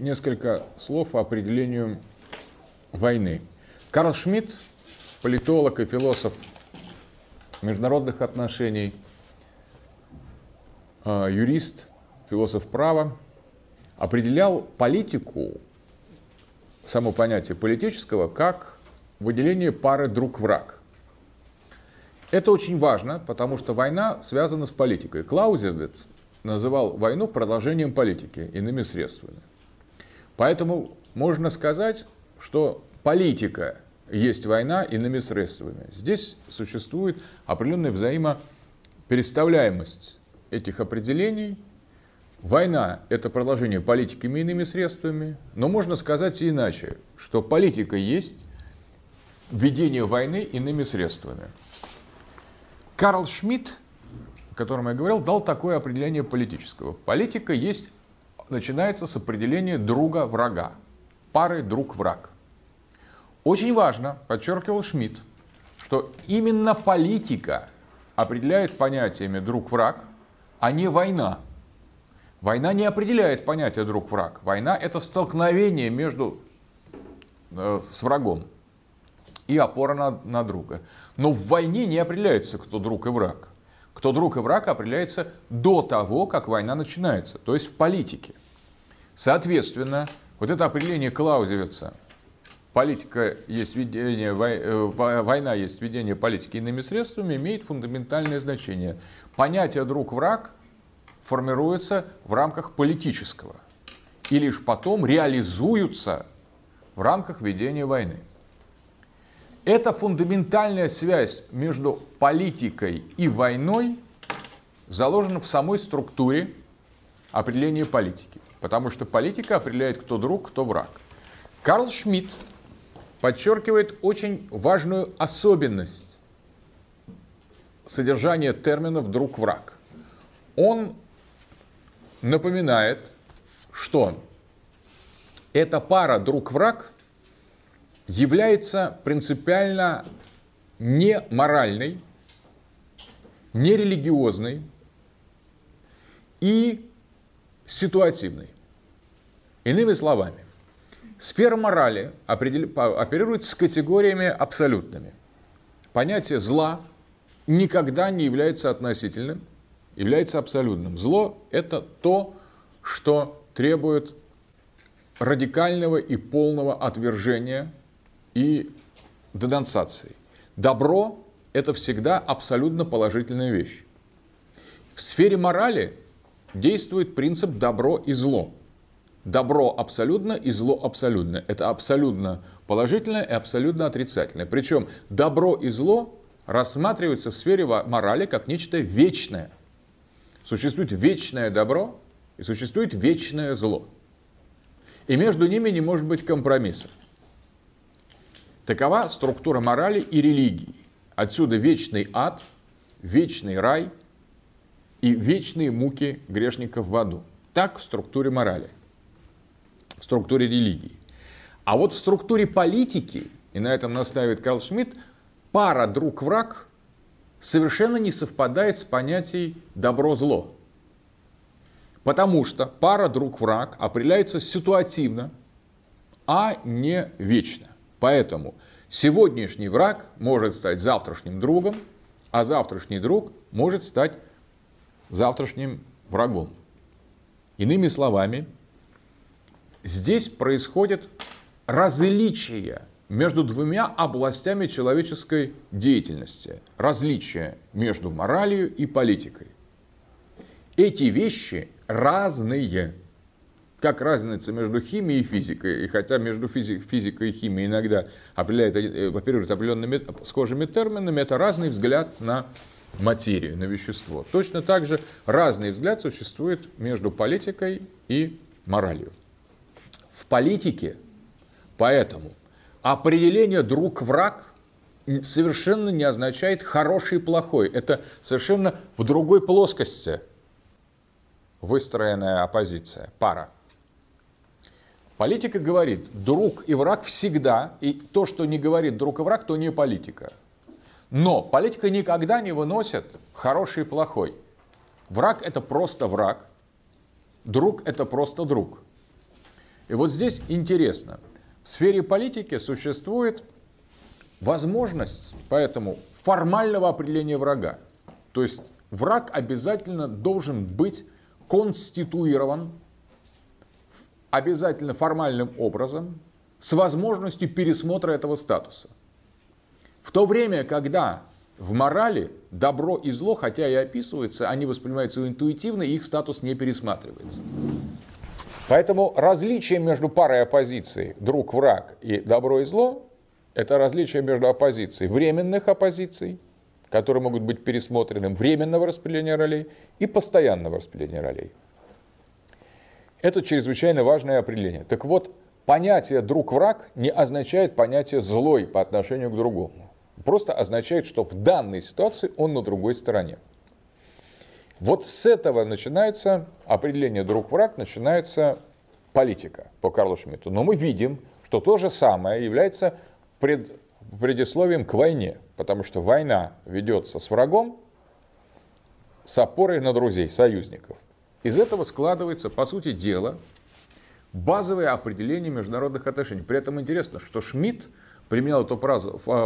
несколько слов о определению войны. Карл Шмидт, политолог и философ международных отношений, э, юрист, философ права, определял политику, само понятие политического, как выделение пары друг-враг. Это очень важно, потому что война связана с политикой. Клаузевиц называл войну продолжением политики, иными средствами. Поэтому можно сказать, что политика есть война иными средствами. Здесь существует определенная взаимопереставляемость этих определений. Война – это продолжение политики иными средствами, но можно сказать и иначе, что политика есть ведение войны иными средствами. Карл Шмидт, о котором я говорил, дал такое определение политического. Политика есть, начинается с определения друга-врага, пары друг-враг. Очень важно, подчеркивал Шмидт, что именно политика определяет понятиями друг-враг, а не война. Война не определяет понятие друг-враг. Война – это столкновение между, э, с врагом и опора на, на друга. Но в войне не определяется, кто друг и враг. Кто друг и враг определяется до того, как война начинается, то есть в политике. Соответственно, вот это определение Клаузевица политика есть ведение, э, война есть ведение политики иными средствами, имеет фундаментальное значение. Понятие друг-враг формируется в рамках политического и лишь потом реализуются в рамках ведения войны. Эта фундаментальная связь между политикой и войной заложена в самой структуре определения политики. Потому что политика определяет, кто друг, кто враг. Карл Шмидт подчеркивает очень важную особенность содержания терминов «друг-враг». Он напоминает, что эта пара друг-враг является принципиально не моральной, не религиозной и ситуативной. Иными словами, Сфера морали оперирует с категориями абсолютными. Понятие зла никогда не является относительным, является абсолютным. Зло – это то, что требует радикального и полного отвержения и денонсации. Добро – это всегда абсолютно положительная вещь. В сфере морали действует принцип добро и зло – Добро абсолютно и зло абсолютно. Это абсолютно положительное и абсолютно отрицательное. Причем добро и зло рассматриваются в сфере морали как нечто вечное. Существует вечное добро и существует вечное зло. И между ними не может быть компромисса. Такова структура морали и религии. Отсюда вечный ад, вечный рай и вечные муки грешников в аду. Так в структуре морали в структуре религии. А вот в структуре политики, и на этом настаивает Карл Шмидт, пара друг-враг совершенно не совпадает с понятием добро-зло. Потому что пара друг-враг определяется ситуативно, а не вечно. Поэтому сегодняшний враг может стать завтрашним другом, а завтрашний друг может стать завтрашним врагом. Иными словами, Здесь происходит различие между двумя областями человеческой деятельности. Различие между моралью и политикой. Эти вещи разные. Как разница между химией и физикой. И хотя между физикой и химией иногда э, оперируют определенными схожими терминами, это разный взгляд на материю, на вещество. Точно так же разный взгляд существует между политикой и моралью политике. Поэтому определение друг-враг совершенно не означает хороший и плохой. Это совершенно в другой плоскости выстроенная оппозиция, пара. Политика говорит, друг и враг всегда, и то, что не говорит друг и враг, то не политика. Но политика никогда не выносит хороший и плохой. Враг это просто враг, друг это просто друг. И вот здесь интересно. В сфере политики существует возможность, поэтому, формального определения врага. То есть враг обязательно должен быть конституирован обязательно формальным образом с возможностью пересмотра этого статуса. В то время, когда в морали добро и зло, хотя и описываются, они воспринимаются интуитивно, и их статус не пересматривается. Поэтому различие между парой оппозиций друг-враг и добро и зло – это различие между оппозицией временных оппозиций, которые могут быть пересмотрены, временного распределения ролей и постоянного распределения ролей. Это чрезвычайно важное определение. Так вот, понятие друг-враг не означает понятие злой по отношению к другому. Просто означает, что в данной ситуации он на другой стороне. Вот с этого начинается определение друг-враг, начинается политика по Карлу Шмидту. Но мы видим, что то же самое является пред, предисловием к войне, потому что война ведется с врагом, с опорой на друзей, союзников. Из этого складывается, по сути дела, базовое определение международных отношений. При этом интересно, что Шмидт применял это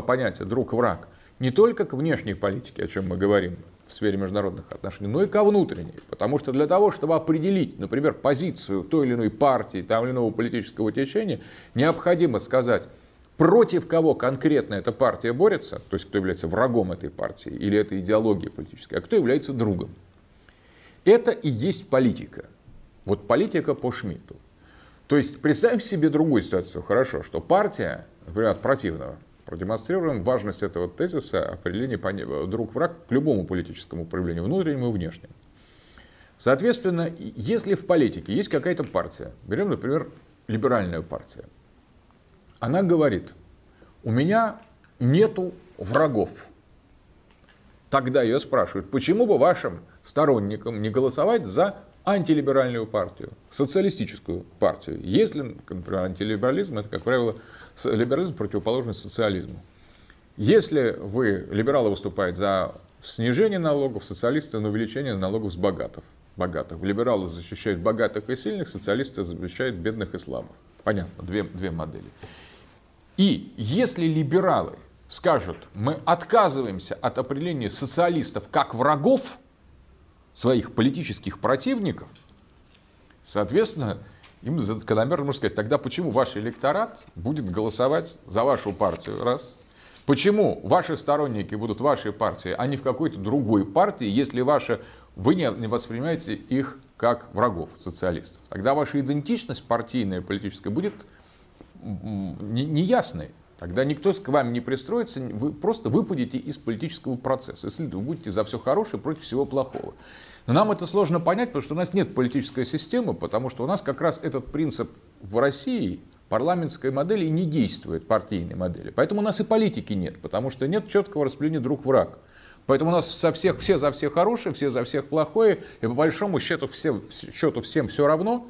понятие «друг-враг» не только к внешней политике, о чем мы говорим, в сфере международных отношений, но и ко внутренней. Потому что для того, чтобы определить, например, позицию той или иной партии, того или иного политического течения, необходимо сказать, против кого конкретно эта партия борется, то есть кто является врагом этой партии или этой идеологии политической, а кто является другом. Это и есть политика. Вот политика по Шмидту. То есть представим себе другую ситуацию, хорошо, что партия, например, от противного, Продемонстрируем важность этого тезиса определения друг-враг к любому политическому проявлению, внутреннему и внешнему. Соответственно, если в политике есть какая-то партия, берем, например, либеральная партия, она говорит, у меня нету врагов. Тогда ее спрашивают, почему бы вашим сторонникам не голосовать за антилиберальную партию, социалистическую партию. Если, например, антилиберализм, это, как правило, либерализм противоположен социализму. Если вы, либералы выступают за снижение налогов, социалисты на увеличение налогов с богатых. богатых. Либералы защищают богатых и сильных, социалисты защищают бедных и слабых. Понятно, две, две модели. И если либералы скажут, мы отказываемся от определения социалистов как врагов своих политических противников, соответственно, им закономерно можно сказать, тогда почему ваш электорат будет голосовать за вашу партию, раз. Почему ваши сторонники будут вашей партии, а не в какой-то другой партии, если ваши, вы не воспринимаете их как врагов социалистов. Тогда ваша идентичность партийная, политическая будет неясной. Тогда никто к вам не пристроится, вы просто выпадете из политического процесса. Если вы будете за все хорошее против всего плохого. Но нам это сложно понять, потому что у нас нет политической системы, потому что у нас как раз этот принцип в России, парламентской модели, не действует, партийной модели. Поэтому у нас и политики нет, потому что нет четкого распределения друг-враг. Поэтому у нас со всех, все за всех хорошие, все за всех плохое, и по большому счету, все, счету всем все равно.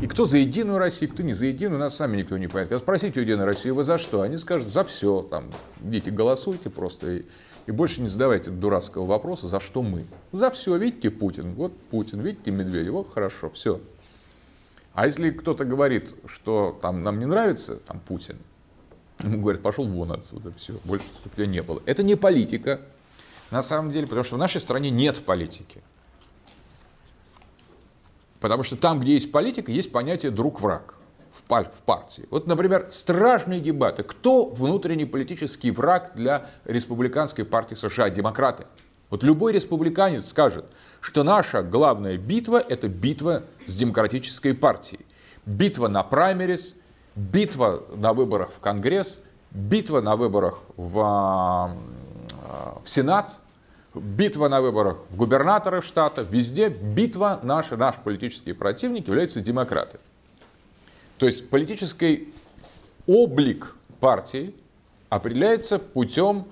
И кто за Единую Россию, кто не за Единую, нас сами никто не понимает. Спросите у Единой России, вы за что? Они скажут, за все. Там, идите, голосуйте просто. И больше не задавайте дурацкого вопроса, за что мы. За все, видите, Путин, вот Путин, видите, Медведев, вот хорошо, все. А если кто-то говорит, что там нам не нравится там Путин, ему говорят, пошел вон отсюда, все, больше тебя не было. Это не политика, на самом деле, потому что в нашей стране нет политики. Потому что там, где есть политика, есть понятие друг-враг в партии. Вот, например, страшные дебаты. Кто внутренний политический враг для республиканской партии США? Демократы. Вот любой республиканец скажет, что наша главная битва – это битва с демократической партией. Битва на праймерис, битва на выборах в Конгресс, битва на выборах в, а, в Сенат, битва на выборах в губернаторы штата, везде битва наша, наш политический противник являются демократы. То есть политический облик партии определяется путем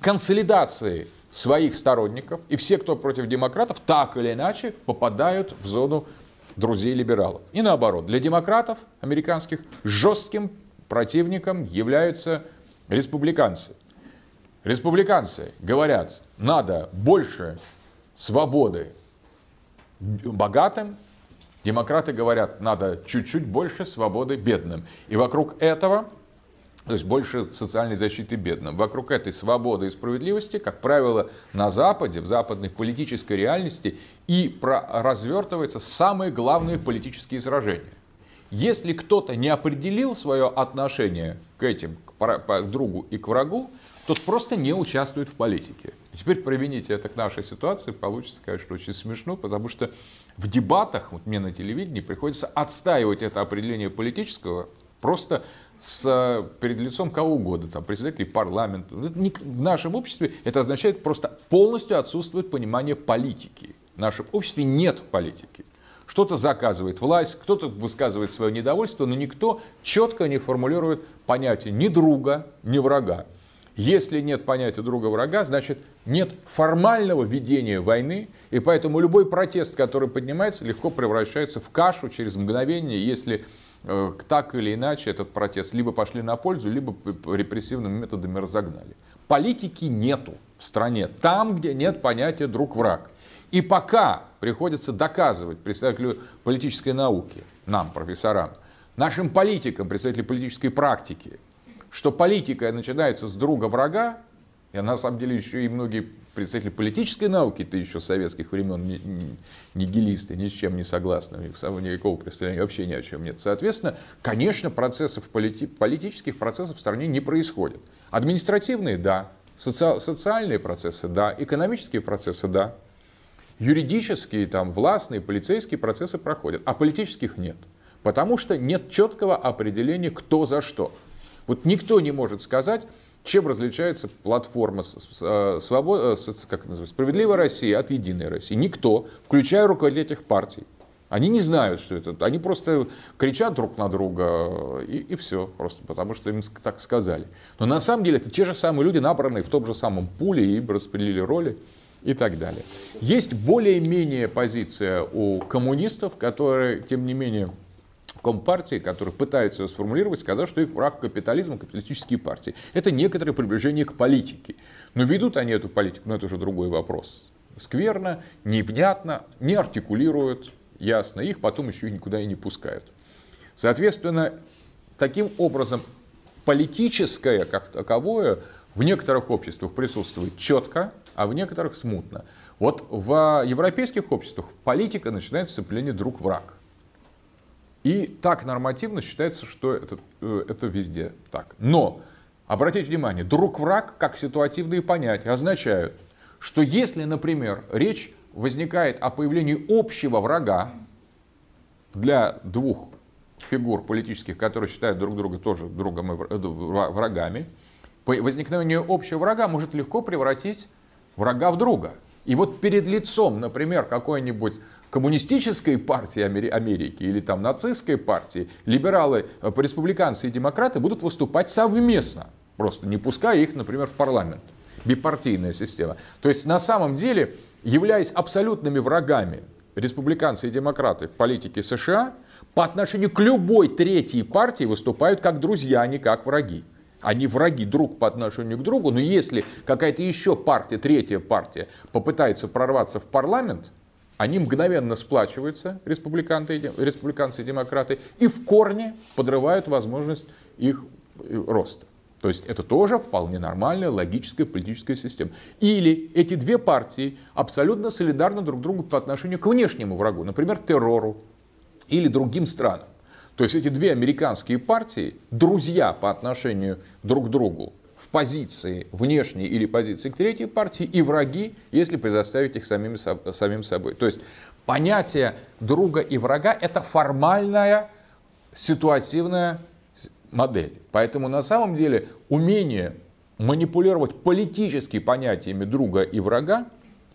консолидации своих сторонников, и все, кто против демократов, так или иначе попадают в зону друзей либералов. И наоборот, для демократов американских жестким противником являются республиканцы. Республиканцы говорят, надо больше свободы богатым, Демократы говорят, надо чуть-чуть больше свободы бедным. И вокруг этого то есть больше социальной защиты бедным. Вокруг этой свободы и справедливости, как правило, на Западе, в западной политической реальности и развертываются самые главные политические сражения. Если кто-то не определил свое отношение к этим, к другу и к врагу, тот просто не участвует в политике. Теперь провините это к нашей ситуации, получится, конечно, очень смешно, потому что в дебатах, вот мне на телевидении приходится отстаивать это определение политического просто с, перед лицом кого угодно, там, председателей парламента. В нашем обществе это означает просто полностью отсутствует понимание политики. В нашем обществе нет политики. Что-то заказывает власть, кто-то высказывает свое недовольство, но никто четко не формулирует понятие ни друга, ни врага. Если нет понятия друга врага, значит нет формального ведения войны, и поэтому любой протест, который поднимается, легко превращается в кашу через мгновение, если э, так или иначе этот протест либо пошли на пользу, либо репрессивными методами разогнали. Политики нету в стране, там, где нет понятия друг-враг. И пока приходится доказывать представителю политической науки, нам, профессорам, нашим политикам, представителям политической практики, что политика начинается с друга врага, и на самом деле еще и многие представители политической науки, то еще советских времен, нигилисты, ни с чем не согласны, у них никакого представления вообще ни о чем нет. Соответственно, конечно, процессов, полити, политических процессов в стране не происходит. Административные – да, соци, социальные процессы – да, экономические процессы – да, юридические, там, властные, полицейские процессы проходят, а политических нет. Потому что нет четкого определения, кто за что. Вот никто не может сказать, чем различается платформа э, свобод... Э, как называется, «Справедливая Россия» от «Единой России»? Никто, включая руководителей этих партий. Они не знают, что это. Они просто кричат друг на друга и, и все, просто потому что им так сказали. Но на самом деле это те же самые люди, набранные в том же самом пуле и распределили роли и так далее. Есть более-менее позиция у коммунистов, которые, тем не менее, Компартии, которые пытаются сформулировать, сказать, что их враг капитализм, капиталистические партии. Это некоторое приближение к политике. Но ведут они эту политику, но это уже другой вопрос. Скверно, невнятно, не артикулируют ясно, их потом еще никуда и не пускают. Соответственно, таким образом политическое как таковое в некоторых обществах присутствует четко, а в некоторых смутно. Вот в европейских обществах политика начинает сцепление друг-враг. И так нормативно считается, что это, э, это везде так. Но, обратите внимание, друг-враг, как ситуативные понятия, означают, что если, например, речь возникает о появлении общего врага для двух фигур политических, которые считают друг друга тоже другом и э, врагами, возникновение общего врага может легко превратить врага в друга. И вот перед лицом, например, какой-нибудь коммунистической партии Америки или там нацистской партии, либералы, э, республиканцы и демократы будут выступать совместно, просто не пуская их, например, в парламент. Бипартийная система. То есть на самом деле, являясь абсолютными врагами республиканцы и демократы в политике США, по отношению к любой третьей партии выступают как друзья, а не как враги. Они враги друг по отношению к другу, но если какая-то еще партия, третья партия, попытается прорваться в парламент, они мгновенно сплачиваются, республиканцы, республиканцы и демократы, и в корне подрывают возможность их э, роста. То есть это тоже вполне нормальная логическая политическая система. Или эти две партии абсолютно солидарны друг другу по отношению к внешнему врагу, например, террору или другим странам. То есть эти две американские партии друзья по отношению друг к другу позиции внешней или позиции к третьей партии и враги, если предоставить их самим, самим собой. То есть понятие друга и врага – это формальная ситуативная модель. Поэтому на самом деле умение манипулировать политическими понятиями друга и врага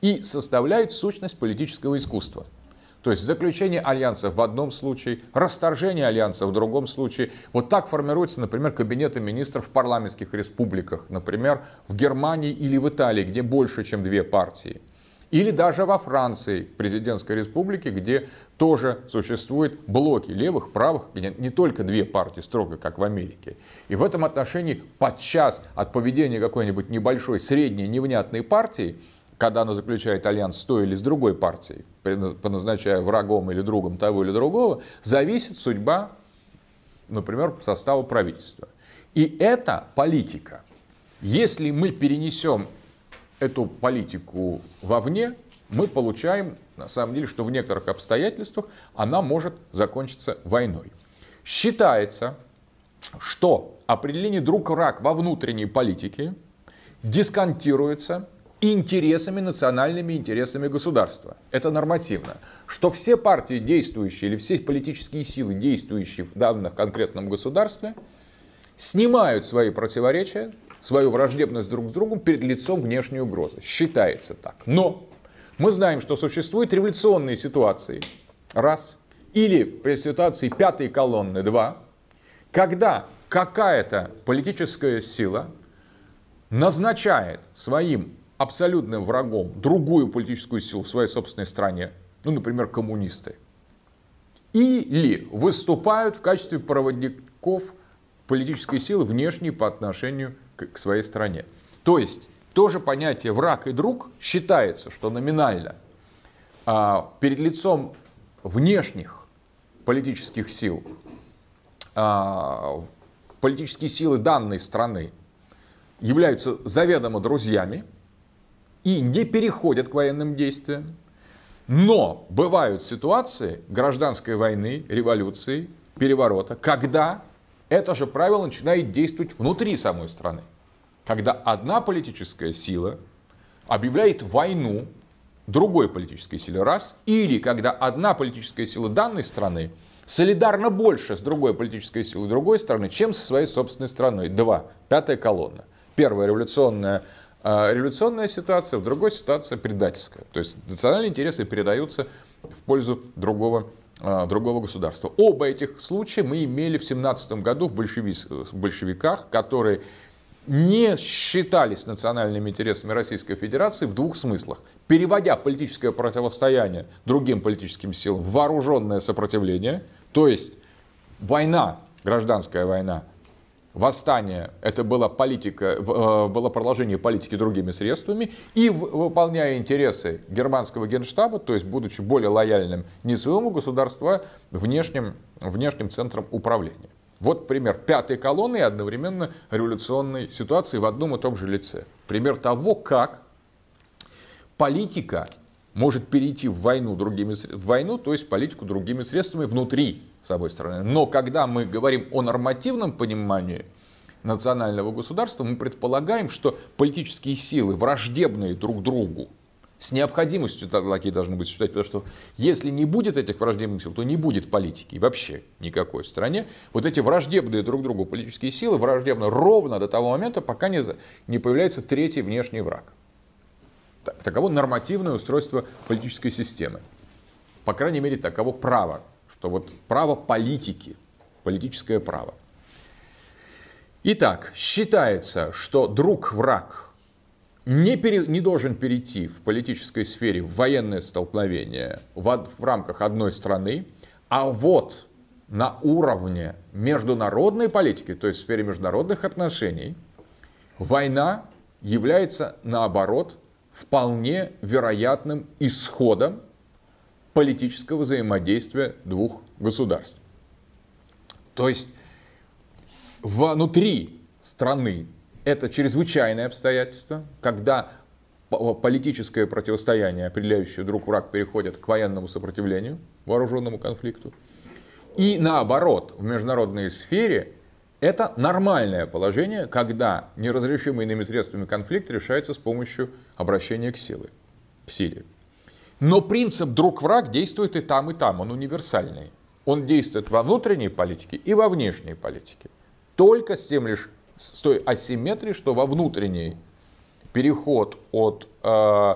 и составляет сущность политического искусства – то есть заключение альянсов в одном случае, расторжение альянса в другом случае. Вот так формируются, например, кабинеты министров в парламентских республиках, например, в Германии или в Италии, где больше, чем две партии. Или даже во Франции, президентской республике, где тоже существуют блоки левых, правых, где не только две партии, строго как в Америке. И в этом отношении подчас от поведения какой-нибудь небольшой, средней, невнятной партии когда она заключает альянс с той или с другой партией, поназначая врагом или другом того или другого, зависит судьба, например, состава правительства. И это политика. Если мы перенесем эту политику вовне, мы получаем, на самом деле, что в некоторых обстоятельствах она может закончиться войной. Считается, что определение друг-враг во внутренней политике дисконтируется интересами, национальными интересами государства. Это нормативно. Что все партии действующие или все политические силы, действующие в данном конкретном государстве, снимают свои противоречия, свою враждебность друг с другом перед лицом внешней угрозы. Считается так. Но мы знаем, что существуют революционные ситуации. Раз. Или при ситуации пятой колонны. Два. Когда какая-то политическая сила назначает своим абсолютным врагом другую политическую силу в своей собственной стране, ну, например, коммунисты, или выступают в качестве проводников политической силы внешней по отношению к своей стране. То есть, тоже понятие враг и друг считается, что номинально а, перед лицом внешних политических сил, а, политические силы данной страны являются заведомо друзьями, и не переходят к военным действиям. Но бывают ситуации гражданской войны, революции, переворота, когда это же правило начинает действовать внутри самой страны. Когда одна политическая сила объявляет войну другой политической силе, раз, или когда одна политическая сила данной страны солидарна больше с другой политической силой другой страны, чем со своей собственной страной. Два. Пятая колонна. Первая революционная а революционная ситуация, в другой ситуации предательская. То есть национальные интересы передаются в пользу другого, а, другого государства. Оба этих случая мы имели в 17 году в, в большевиках, которые не считались национальными интересами Российской Федерации в двух смыслах. Переводя политическое противостояние другим политическим силам в вооруженное сопротивление, то есть война, гражданская война, восстание, это была политика, э, было продолжение политики другими средствами, и выполняя интересы германского генштаба, то есть будучи более лояльным не своему государству, а внешним, внешним центром управления. Вот пример пятой колонны и одновременно революционной ситуации в одном и том же лице. Пример того, как политика может перейти в войну, другими, в войну, то есть политику другими средствами внутри с одной стороны. Но когда мы говорим о нормативном понимании национального государства, мы предполагаем, что политические силы, враждебные друг другу, с необходимостью такие должны быть считать, потому что если не будет этих враждебных сил, то не будет политики вообще никакой в стране. Вот эти враждебные друг другу политические силы враждебны ровно до того момента, пока не, не появляется третий внешний враг. Таково нормативное устройство политической системы. По крайней мере, таково право что вот право политики, политическое право. Итак, считается, что друг-враг не, пере, не должен перейти в политической сфере в военное столкновение в, в рамках одной страны, а вот на уровне международной политики, то есть в сфере международных отношений, война является, наоборот, вполне вероятным исходом политического взаимодействия двух государств. То есть внутри страны это чрезвычайное обстоятельство, когда политическое противостояние, определяющее друг враг, переходит к военному сопротивлению, вооруженному конфликту. И наоборот, в международной сфере это нормальное положение, когда неразрешимый иными средствами конфликт решается с помощью обращения к силе, к силе. Но принцип друг-враг действует и там, и там, он универсальный. Он действует во внутренней политике и во внешней политике. Только с тем лишь, с той асимметрией, что во внутренней переход от э,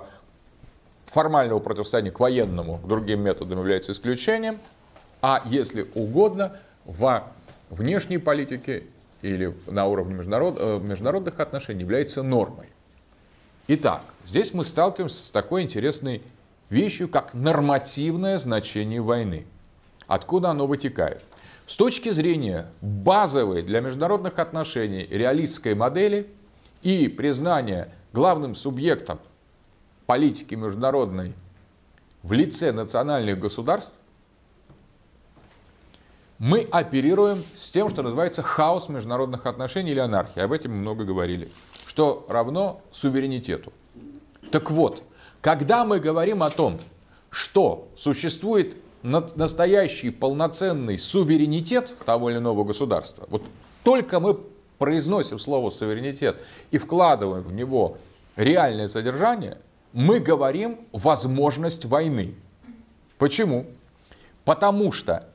формального противостояния к военному, к другим методам является исключением, а если угодно, во внешней политике или на уровне международ, э, международных отношений является нормой. Итак, здесь мы сталкиваемся с такой интересной вещью, как нормативное значение войны. Откуда оно вытекает? С точки зрения базовой для международных отношений реалистской модели и признания главным субъектом политики международной в лице национальных государств, мы оперируем с тем, что называется хаос международных отношений или анархия. Об этом мы много говорили. Что равно суверенитету. Так вот, когда мы говорим о том, что существует настоящий полноценный суверенитет того или иного государства, вот только мы произносим слово суверенитет и вкладываем в него реальное содержание, мы говорим возможность войны. Почему? Потому что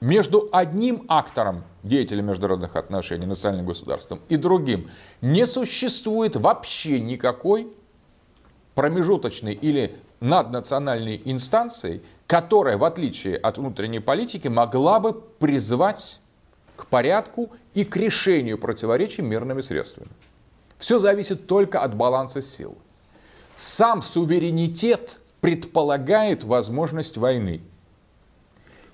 между одним актором деятеля международных отношений, национальным государством, и другим не существует вообще никакой промежуточной или наднациональной инстанции, которая, в отличие от внутренней политики, могла бы призвать к порядку и к решению противоречий мирными средствами. Все зависит только от баланса сил. Сам суверенитет предполагает возможность войны.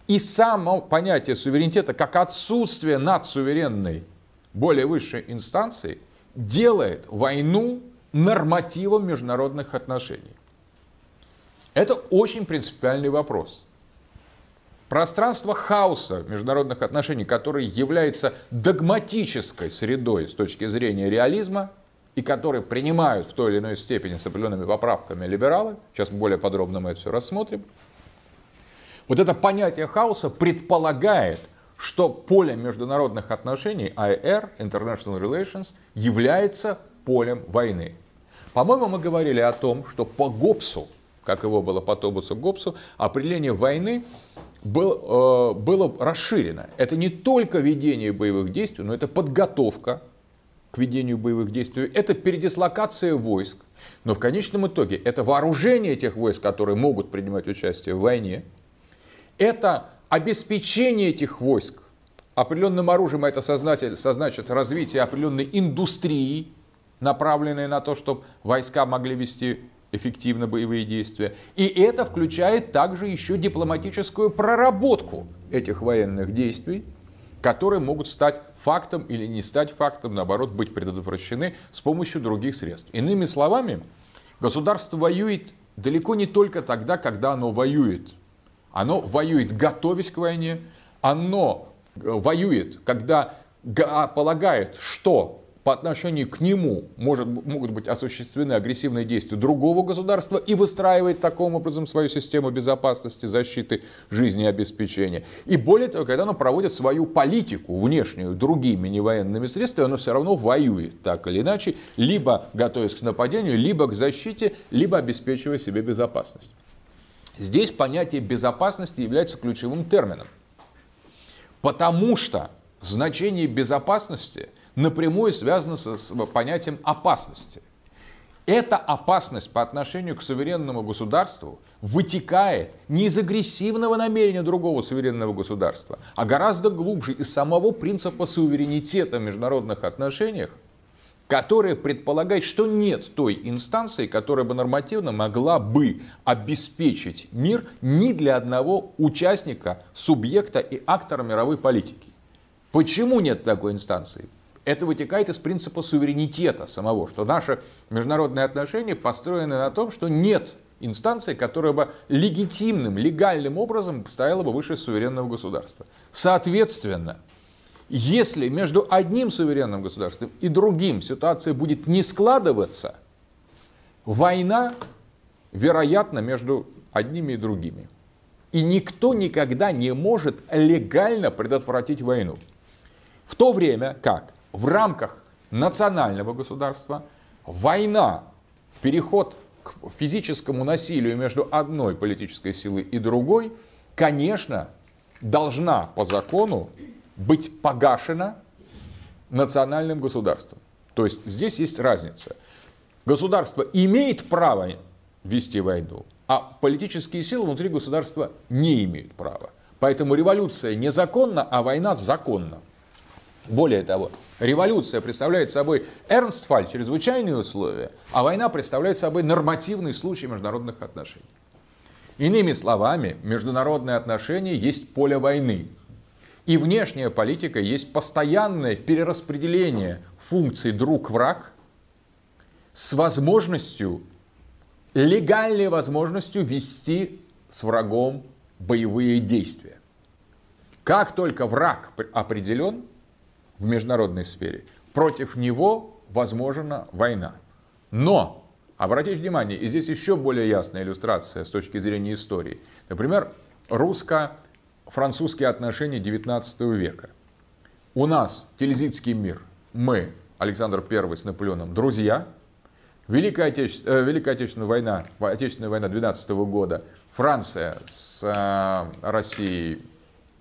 И само понятие суверенитета как отсутствие надсуверенной более высшей инстанции делает войну нормативом международных отношений. Это очень принципиальный вопрос. Пространство хаоса международных отношений, которое является догматической средой с точки зрения реализма, и которые принимают в той или иной степени с определенными поправками либералы, сейчас более подробно мы это все рассмотрим, вот это понятие хаоса предполагает, что поле международных отношений, IR, International Relations, является полем войны. По-моему, мы говорили о том, что по Гоббсу, как его было по Тобусу Гоббсу, определение войны был, э, было расширено. Это не только ведение боевых действий, но это подготовка к ведению боевых действий, это передислокация войск. Но в конечном итоге это вооружение тех войск, которые могут принимать участие в войне. Это обеспечение этих войск определенным оружием, это сознает, развитие определенной индустрии, направленные на то, чтобы войска могли вести эффективно боевые действия. И это включает также еще дипломатическую проработку этих военных действий, которые могут стать фактом или не стать фактом, наоборот, быть предотвращены с помощью других средств. Иными словами, государство воюет далеко не только тогда, когда оно воюет. Оно воюет, готовясь к войне, оно э, воюет, когда полагает, что по отношению к нему может, могут быть осуществлены агрессивные действия другого государства и выстраивает таким образом свою систему безопасности, защиты, жизни и обеспечения. И более того, когда оно проводит свою политику внешнюю другими невоенными средствами, оно все равно воюет так или иначе, либо готовясь к нападению, либо к защите, либо обеспечивая себе безопасность. Здесь понятие безопасности является ключевым термином. Потому что значение безопасности – напрямую связано с понятием опасности. Эта опасность по отношению к суверенному государству вытекает не из агрессивного намерения другого суверенного государства, а гораздо глубже из самого принципа суверенитета в международных отношениях, который предполагает, что нет той инстанции, которая бы нормативно могла бы обеспечить мир ни для одного участника, субъекта и актора мировой политики. Почему нет такой инстанции? Это вытекает из принципа суверенитета самого, что наши международные отношения построены на том, что нет инстанции, которая бы легитимным, легальным образом стояла бы выше суверенного государства. Соответственно, если между одним суверенным государством и другим ситуация будет не складываться, война, вероятно, между одними и другими. И никто никогда не может легально предотвратить войну. В то время как в рамках национального государства война, переход к физическому насилию между одной политической силой и другой, конечно, должна по закону быть погашена национальным государством. То есть здесь есть разница. Государство имеет право вести войну, а политические силы внутри государства не имеют права. Поэтому революция незаконна, а война законна. Более того, Революция представляет собой Эрнстфаль, чрезвычайные условия, а война представляет собой нормативный случай международных отношений. Иными словами, международные отношения есть поле войны. И внешняя политика есть постоянное перераспределение функций друг-враг с возможностью легальной возможностью вести с врагом боевые действия. Как только враг определен в международной сфере, против него возможна война. Но, обратите внимание, и здесь еще более ясная иллюстрация с точки зрения истории. Например, русско-французские отношения XIX века. У нас Тильзитский мир, мы, Александр I с Наполеоном, друзья. Великая, Отече... э, Великая Отечественная война, Отечественная война 12 года, Франция с э, Россией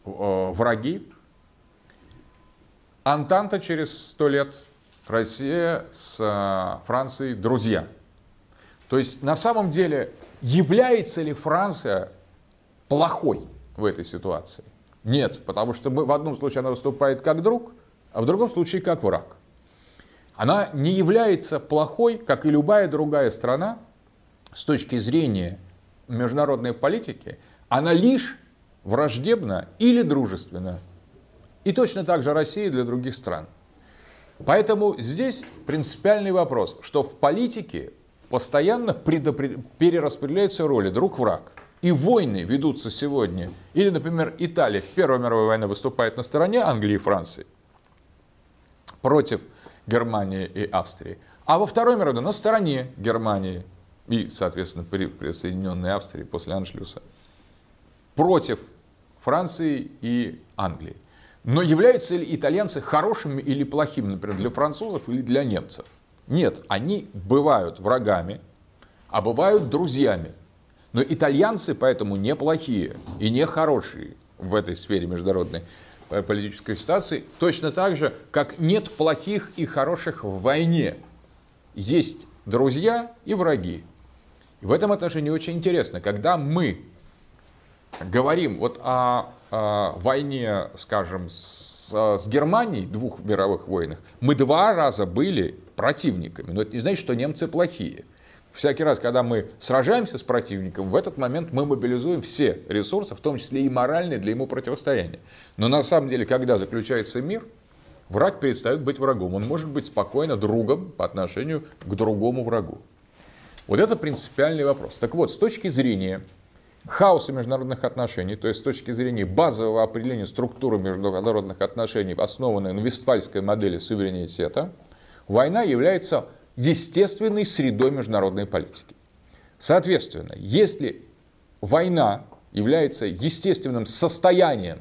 э, враги. Антанта через сто лет, Россия с э, Францией друзья. То есть на самом деле является ли Франция плохой в этой ситуации? Нет, потому что в одном случае она выступает как друг, а в другом случае как враг. Она не является плохой, как и любая другая страна, с точки зрения международной политики, она лишь враждебна или дружественна. И точно так же Россия для других стран. Поэтому здесь принципиальный вопрос, что в политике постоянно перераспределяются роли друг-враг. И войны ведутся сегодня. Или, например, Италия в Первой мировой войне выступает на стороне Англии и Франции против Германии и Австрии. А во Второй мировой на стороне Германии и, соответственно, при присоединенной Австрии после Аншлюса против Франции и Англии. Но являются ли итальянцы хорошими или плохими, например, для французов или для немцев? Нет, они бывают врагами, а бывают друзьями. Но итальянцы поэтому не плохие и не хорошие в этой сфере международной политической ситуации, точно так же, как нет плохих и хороших в войне. Есть друзья и враги. И в этом отношении очень интересно, когда мы говорим вот о, о войне, скажем, с, с Германией, двух мировых войнах, мы два раза были противниками. Но это не значит, что немцы плохие. Всякий раз, когда мы сражаемся с противником, в этот момент мы мобилизуем все ресурсы, в том числе и моральные, для ему противостояния. Но на самом деле, когда заключается мир, враг перестает быть врагом. Он может быть спокойно другом по отношению к другому врагу. Вот это принципиальный вопрос. Так вот, с точки зрения хаоса международных отношений, то есть с точки зрения базового определения структуры международных отношений, основанной на вестфальской модели суверенитета, война является естественной средой международной политики. Соответственно, если война является естественным состоянием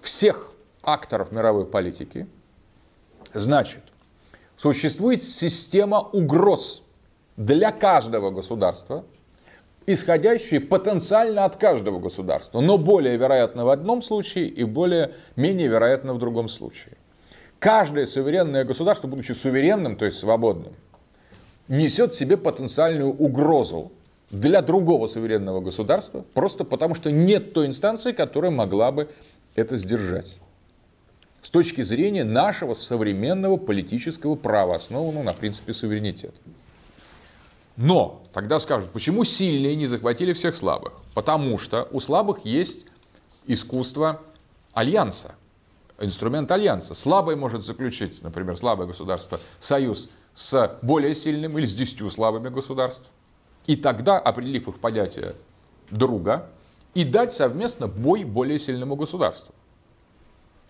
всех акторов мировой политики, значит, существует система угроз для каждого государства, исходящие потенциально от каждого государства, но более вероятно в одном случае и более менее вероятно в другом случае. Каждое суверенное государство, будучи суверенным, то есть свободным, несет в себе потенциальную угрозу для другого суверенного государства, просто потому что нет той инстанции, которая могла бы это сдержать. С точки зрения нашего современного политического права, основанного на принципе суверенитета. Но тогда скажут, почему сильные не захватили всех слабых? Потому что у слабых есть искусство альянса инструмент альянса. Слабый может заключить, например, слабое государство, союз с более сильным или с десятью слабыми государствами. И тогда, определив их понятие друга, и дать совместно бой более сильному государству.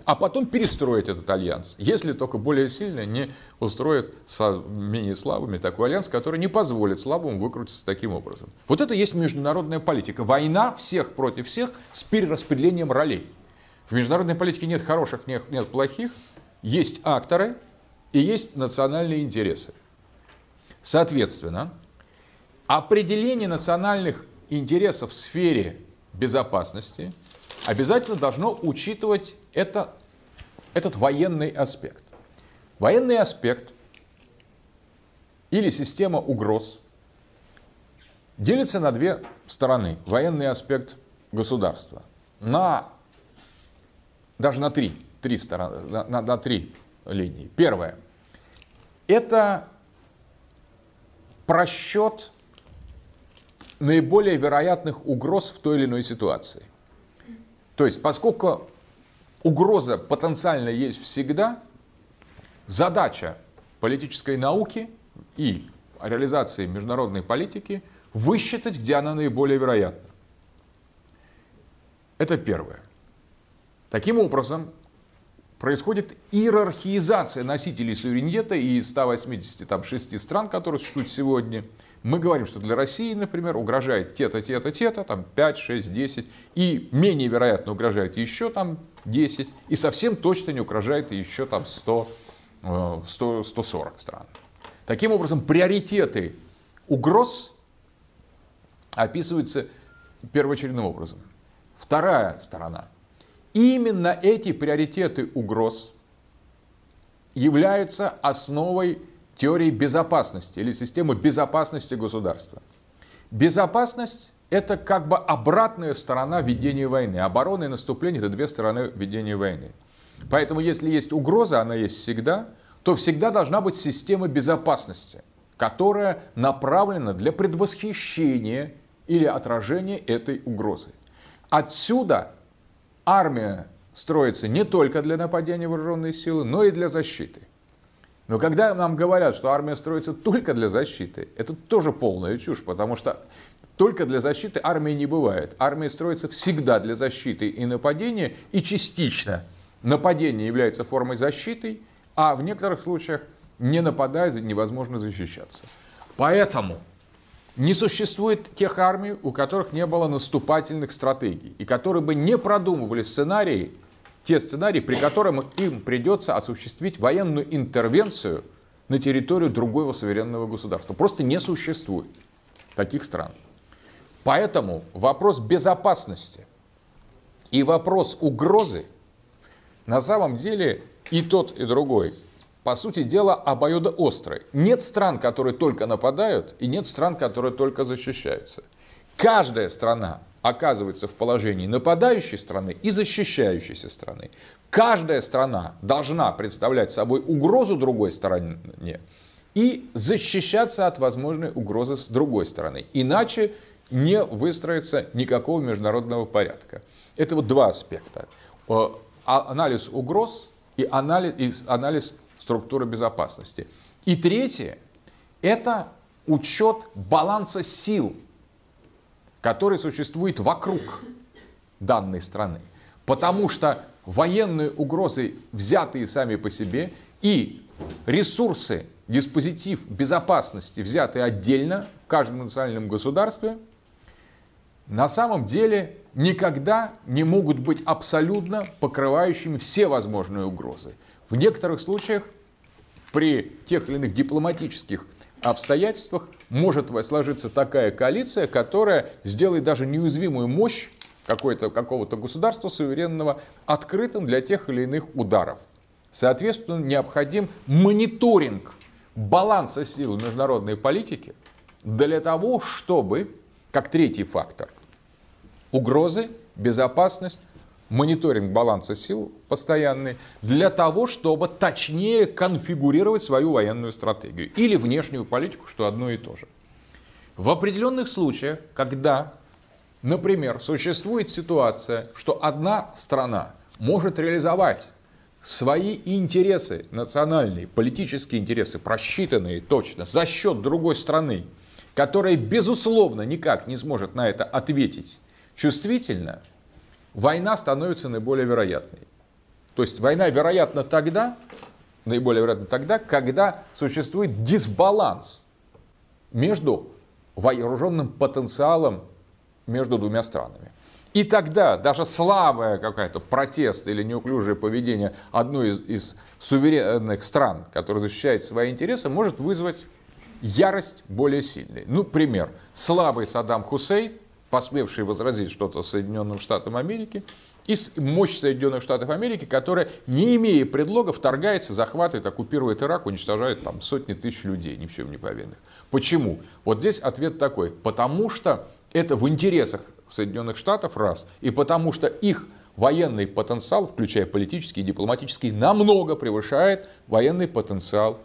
А потом перестроить этот альянс, если только более сильно не устроит со менее слабыми такой альянс, который не позволит слабому выкрутиться таким образом. Вот это есть международная политика. Война всех против всех с перераспределением ролей. В международной политике нет хороших, нет, нет плохих, есть акторы и есть национальные интересы. Соответственно, определение национальных интересов в сфере безопасности обязательно должно учитывать это, этот военный аспект. Военный аспект или система угроз делится на две стороны. Военный аспект государства. На даже на три, три стороны, на, на, на три линии. Первое. Это просчет наиболее вероятных угроз в той или иной ситуации. То есть, поскольку угроза потенциально есть всегда, задача политической науки и реализации международной политики высчитать, где она наиболее вероятна. Это первое. Таким образом, происходит иерархизация носителей суверенитета и из 186 стран, которые существуют сегодня, мы говорим, что для России, например, угрожает те-то, те-то, те-то, там 5, 6, 10, и менее вероятно угрожает еще там 10, и совсем точно не угрожает еще там 100, 100, 140 стран. Таким образом, приоритеты угроз описываются первоочередным образом. Вторая сторона – Именно эти приоритеты угроз являются основой теории безопасности или системы безопасности государства. Безопасность – это как бы обратная сторона ведения войны. Оборона и наступление – это две стороны ведения войны. Поэтому если есть угроза, она есть всегда, то всегда должна быть система безопасности, которая направлена для предвосхищения или отражения этой угрозы. Отсюда армия строится не только для нападения вооруженной силы, но и для защиты. Но когда нам говорят, что армия строится только для защиты, это тоже полная чушь, потому что только для защиты армии не бывает. Армия строится всегда для защиты и нападения, и частично нападение является формой защиты, а в некоторых случаях не нападая невозможно защищаться. Поэтому не существует тех армий, у которых не было наступательных стратегий, и которые бы не продумывали сценарии, те сценарии, при которых им придется осуществить военную интервенцию на территорию другого суверенного государства. Просто не существует таких стран. Поэтому вопрос безопасности и вопрос угрозы на самом деле и тот, и другой по сути дела, обоюдоострый. Нет стран, которые только нападают, и нет стран, которые только защищаются. Каждая страна оказывается в положении нападающей страны и защищающейся страны. Каждая страна должна представлять собой угрозу другой стороне и защищаться от возможной угрозы с другой стороны. Иначе не выстроится никакого международного порядка. Это вот два аспекта. Э, а, анализ угроз и анализ, и анализ структуры безопасности. И третье – это учет баланса сил, который существует вокруг данной страны. Потому что военные угрозы, взятые сами по себе, и ресурсы, диспозитив безопасности, взятые отдельно в каждом национальном государстве, на самом деле никогда не могут быть абсолютно покрывающими все возможные угрозы. В некоторых случаях при тех или иных дипломатических обстоятельствах может сложиться такая коалиция, которая сделает даже неуязвимую мощь какого-то государства суверенного открытым для тех или иных ударов. Соответственно, необходим мониторинг баланса сил международной политики для того, чтобы, как третий фактор, угрозы, безопасность мониторинг баланса сил постоянный для того, чтобы точнее конфигурировать свою военную стратегию или внешнюю политику, что одно и то же. В определенных случаях, когда, например, существует ситуация, что одна страна может реализовать свои интересы национальные, политические интересы, просчитанные точно, за счет другой страны, которая, безусловно, никак не сможет на это ответить чувствительно, война становится наиболее вероятной. То есть война вероятна тогда, наиболее вероятна тогда, когда существует дисбаланс между вооруженным потенциалом между двумя странами. И тогда даже слабое какое-то протест или неуклюжее поведение одной из, из суверенных стран, которая защищает свои интересы, может вызвать ярость более сильной. Ну, пример. Слабый Саддам Хусейн посмевший возразить что-то Соединенным Штатам Америки, и мощь Соединенных Штатов Америки, которая, не имея предлога, вторгается, захватывает, оккупирует Ирак, уничтожает там сотни тысяч людей, ни в чем не повинных. Почему? Вот здесь ответ такой. Потому что это в интересах Соединенных Штатов, раз, и потому что их военный потенциал, включая политический и дипломатический, намного превышает военный потенциал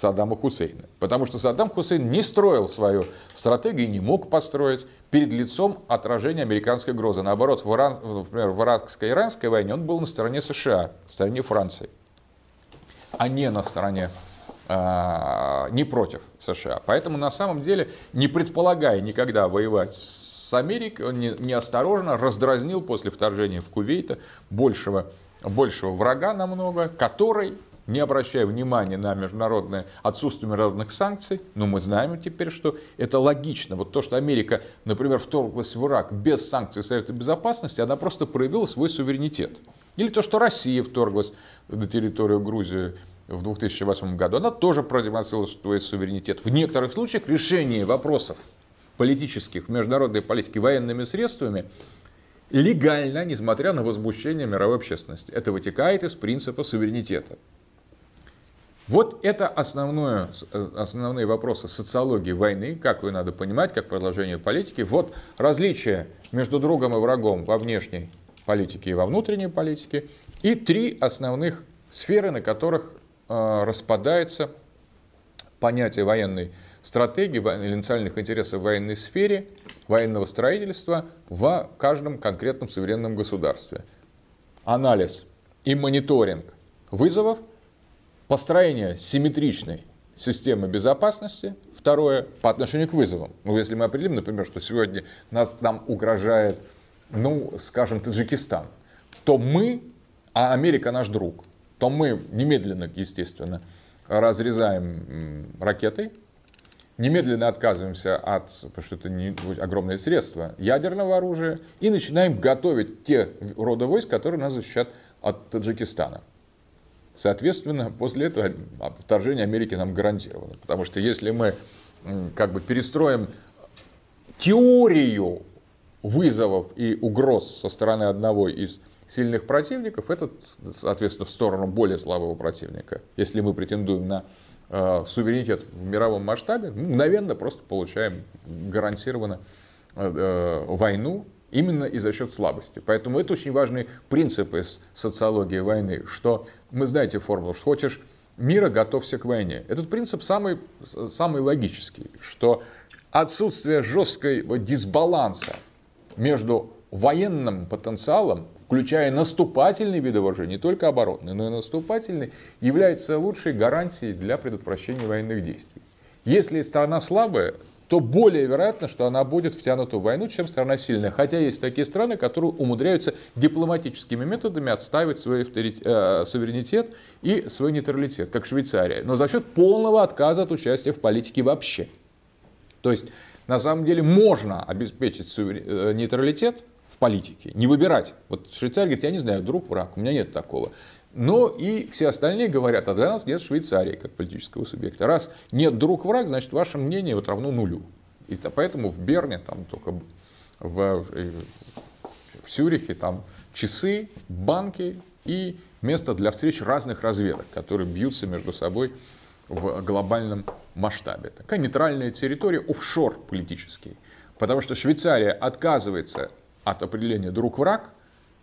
Саддама Хусейна. Потому что Саддам Хусейн не строил свою стратегию не мог построить перед лицом отражения американской грозы. Наоборот, в, Иран, например, в иракско-иранской войне он был на стороне США, на стороне Франции, а не на стороне а, не против США. Поэтому на самом деле, не предполагая никогда воевать с Америкой, он неосторожно раздразнил после вторжения в Кувейта большего, большего врага намного, который не обращая внимания на международное отсутствие международных санкций, но мы знаем теперь, что это логично. Вот то, что Америка, например, вторглась в Ирак без санкций Совета Безопасности, она просто проявила свой суверенитет. Или то, что Россия вторглась на территорию Грузии в 2008 году, она тоже продемонстрировала свой суверенитет. В некоторых случаях решение вопросов политических международной политике военными средствами легально, несмотря на возмущение мировой общественности. Это вытекает из принципа суверенитета. Вот это основное, основные вопросы социологии войны, как ее надо понимать, как продолжение политики. Вот различия между другом и врагом во внешней политике и во внутренней политике. И три основных сферы, на которых э, распадается понятие военной стратегии или национальных интересов в военной сфере, военного строительства в каждом конкретном суверенном государстве. Анализ и мониторинг вызовов, построение симметричной системы безопасности, второе, по отношению к вызовам. Ну, если мы определим, например, что сегодня нас, нам угрожает, ну, скажем, Таджикистан, то мы, а Америка наш друг, то мы немедленно, естественно, разрезаем ракеты, немедленно отказываемся от, потому что это не огромное средство, ядерного оружия, и начинаем готовить те рода войск, которые нас защищат от Таджикистана. Соответственно, после этого вторжение Америки нам гарантировано. Потому что если мы как бы перестроим теорию вызовов и угроз со стороны одного из сильных противников, это, соответственно, в сторону более слабого противника. Если мы претендуем на Э, суверенитет в мировом масштабе, ну, мгновенно просто получаем гарантированно э, э, войну именно и за счет слабости. Поэтому это очень важный принцип из социологии войны, что мы знаете формулу, что хочешь мира, готовься к войне. Этот принцип самый, самый логический, что отсутствие жесткого дисбаланса между военным потенциалом включая наступательные виды вооружений, не только оборонные, но и наступательные, является лучшей гарантией для предотвращения военных действий. Если страна слабая, то более вероятно, что она будет втянута в войну, чем страна сильная. Хотя есть такие страны, которые умудряются дипломатическими методами отстаивать свой авторитет, э, суверенитет и свой нейтралитет, как Швейцария, но за счет полного отказа от участия в политике вообще. То есть, на самом деле, можно обеспечить сувер... э, нейтралитет, политике. Не выбирать. Вот Швейцария говорит, я не знаю, друг, враг, у меня нет такого. Но и все остальные говорят, а для нас нет Швейцарии как политического субъекта. Раз нет друг, враг, значит ваше мнение вот равно нулю. И поэтому в Берне, там только в, в Сюрихе, там часы, банки и место для встреч разных разведок, которые бьются между собой в глобальном масштабе. Такая нейтральная территория, офшор политический. Потому что Швейцария отказывается от определения друг-враг,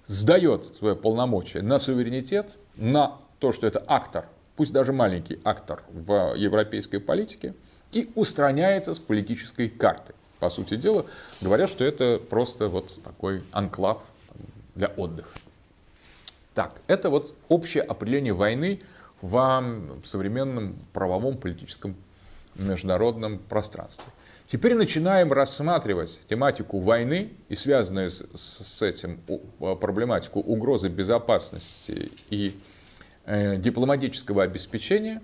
сдает свое полномочие на суверенитет, на то, что это актор, пусть даже маленький актор в европейской политике, и устраняется с политической карты. По сути дела, говорят, что это просто вот такой анклав для отдыха. Так, это вот общее определение войны в современном правовом политическом международном пространстве. Теперь начинаем рассматривать тематику войны и связанную с, с этим проблематику угрозы безопасности и э, дипломатического обеспечения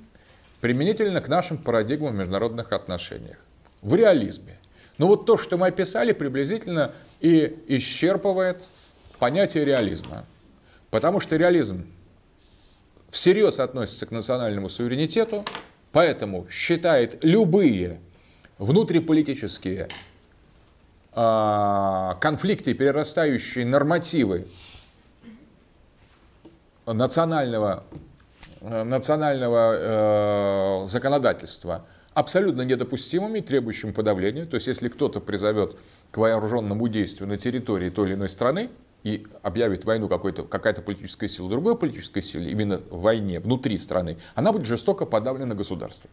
применительно к нашим парадигмам в международных отношениях. В реализме. Ну вот то, что мы описали, приблизительно и исчерпывает понятие реализма. Потому что реализм всерьез относится к национальному суверенитету, поэтому считает любые внутриполитические а, конфликты, перерастающие нормативы национального, национального э, законодательства абсолютно недопустимыми, требующими подавления. То есть, если кто-то призовет к вооруженному действию на территории той или иной страны и объявит войну какая-то политическая сила другой политической силе, именно в войне внутри страны, она будет жестоко подавлена государством,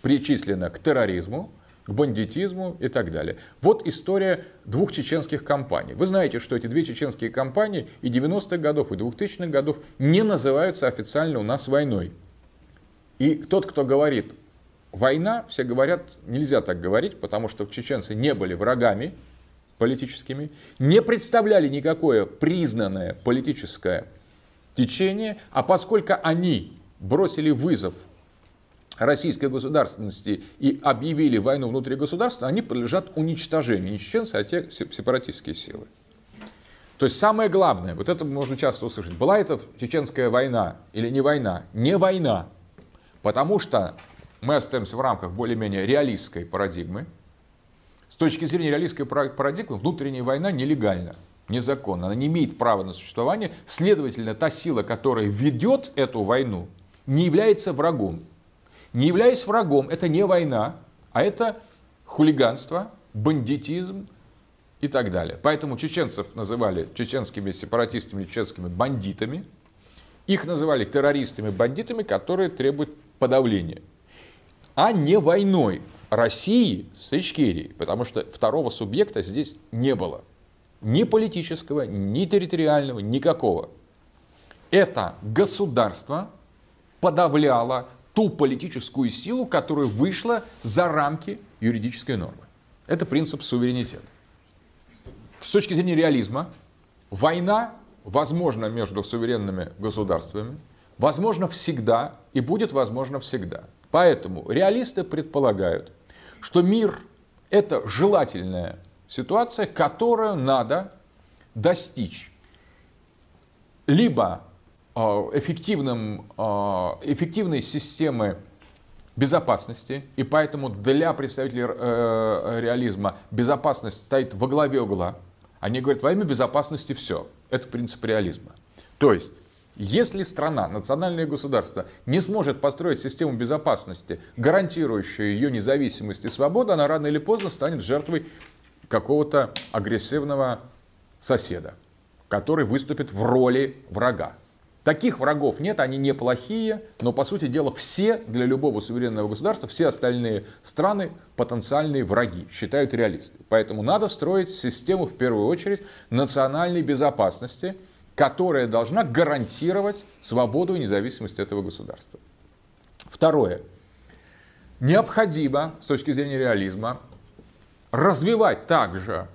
причислена к терроризму, к бандитизму и так далее. Вот история двух чеченских компаний. Вы знаете, что эти две чеченские компании и 90-х годов, и 2000-х годов не называются официально у нас войной. И тот, кто говорит война, все говорят, нельзя так говорить, потому что чеченцы не были врагами политическими, не представляли никакое признанное политическое течение, а поскольку они бросили вызов российской государственности и объявили войну внутри государства, они подлежат уничтожению. Не чеченцы, а те сепаратистские силы. То есть самое главное, вот это можно часто услышать, была это чеченская война или не война? Не война, потому что мы остаемся в рамках более-менее реалистской парадигмы. С точки зрения реалистской парадигмы внутренняя война нелегальна, незаконна, она не имеет права на существование. Следовательно, та сила, которая ведет эту войну, не является врагом. Не являясь врагом, это не война, а это хулиганство, бандитизм, и так далее. Поэтому чеченцев называли чеченскими сепаратистами, чеченскими бандитами. Их называли террористами, бандитами, которые требуют подавления. А не войной России с Ичкерией, потому что второго субъекта здесь не было. Ни политического, ни территориального, никакого. Это государство подавляло ту политическую силу, которая вышла за рамки юридической нормы. Это принцип суверенитета с точки зрения реализма, война возможна между суверенными государствами, возможно всегда и будет возможно всегда. Поэтому реалисты предполагают, что мир – это желательная ситуация, которую надо достичь либо эффективным, э, эффективной системы безопасности, и поэтому для представителей э, реализма безопасность стоит во главе угла – они говорят, во имя безопасности все. Это принцип реализма. То есть, если страна, национальное государство не сможет построить систему безопасности, гарантирующую ее независимость и свободу, она рано или поздно станет жертвой какого-то агрессивного соседа, который выступит в роли врага. Таких врагов нет, они неплохие, но по сути дела все для любого суверенного государства, все остальные страны потенциальные враги, считают реалисты. Поэтому надо строить систему в первую очередь национальной безопасности, которая должна гарантировать свободу и независимость этого государства. Второе. Необходимо с точки зрения реализма развивать также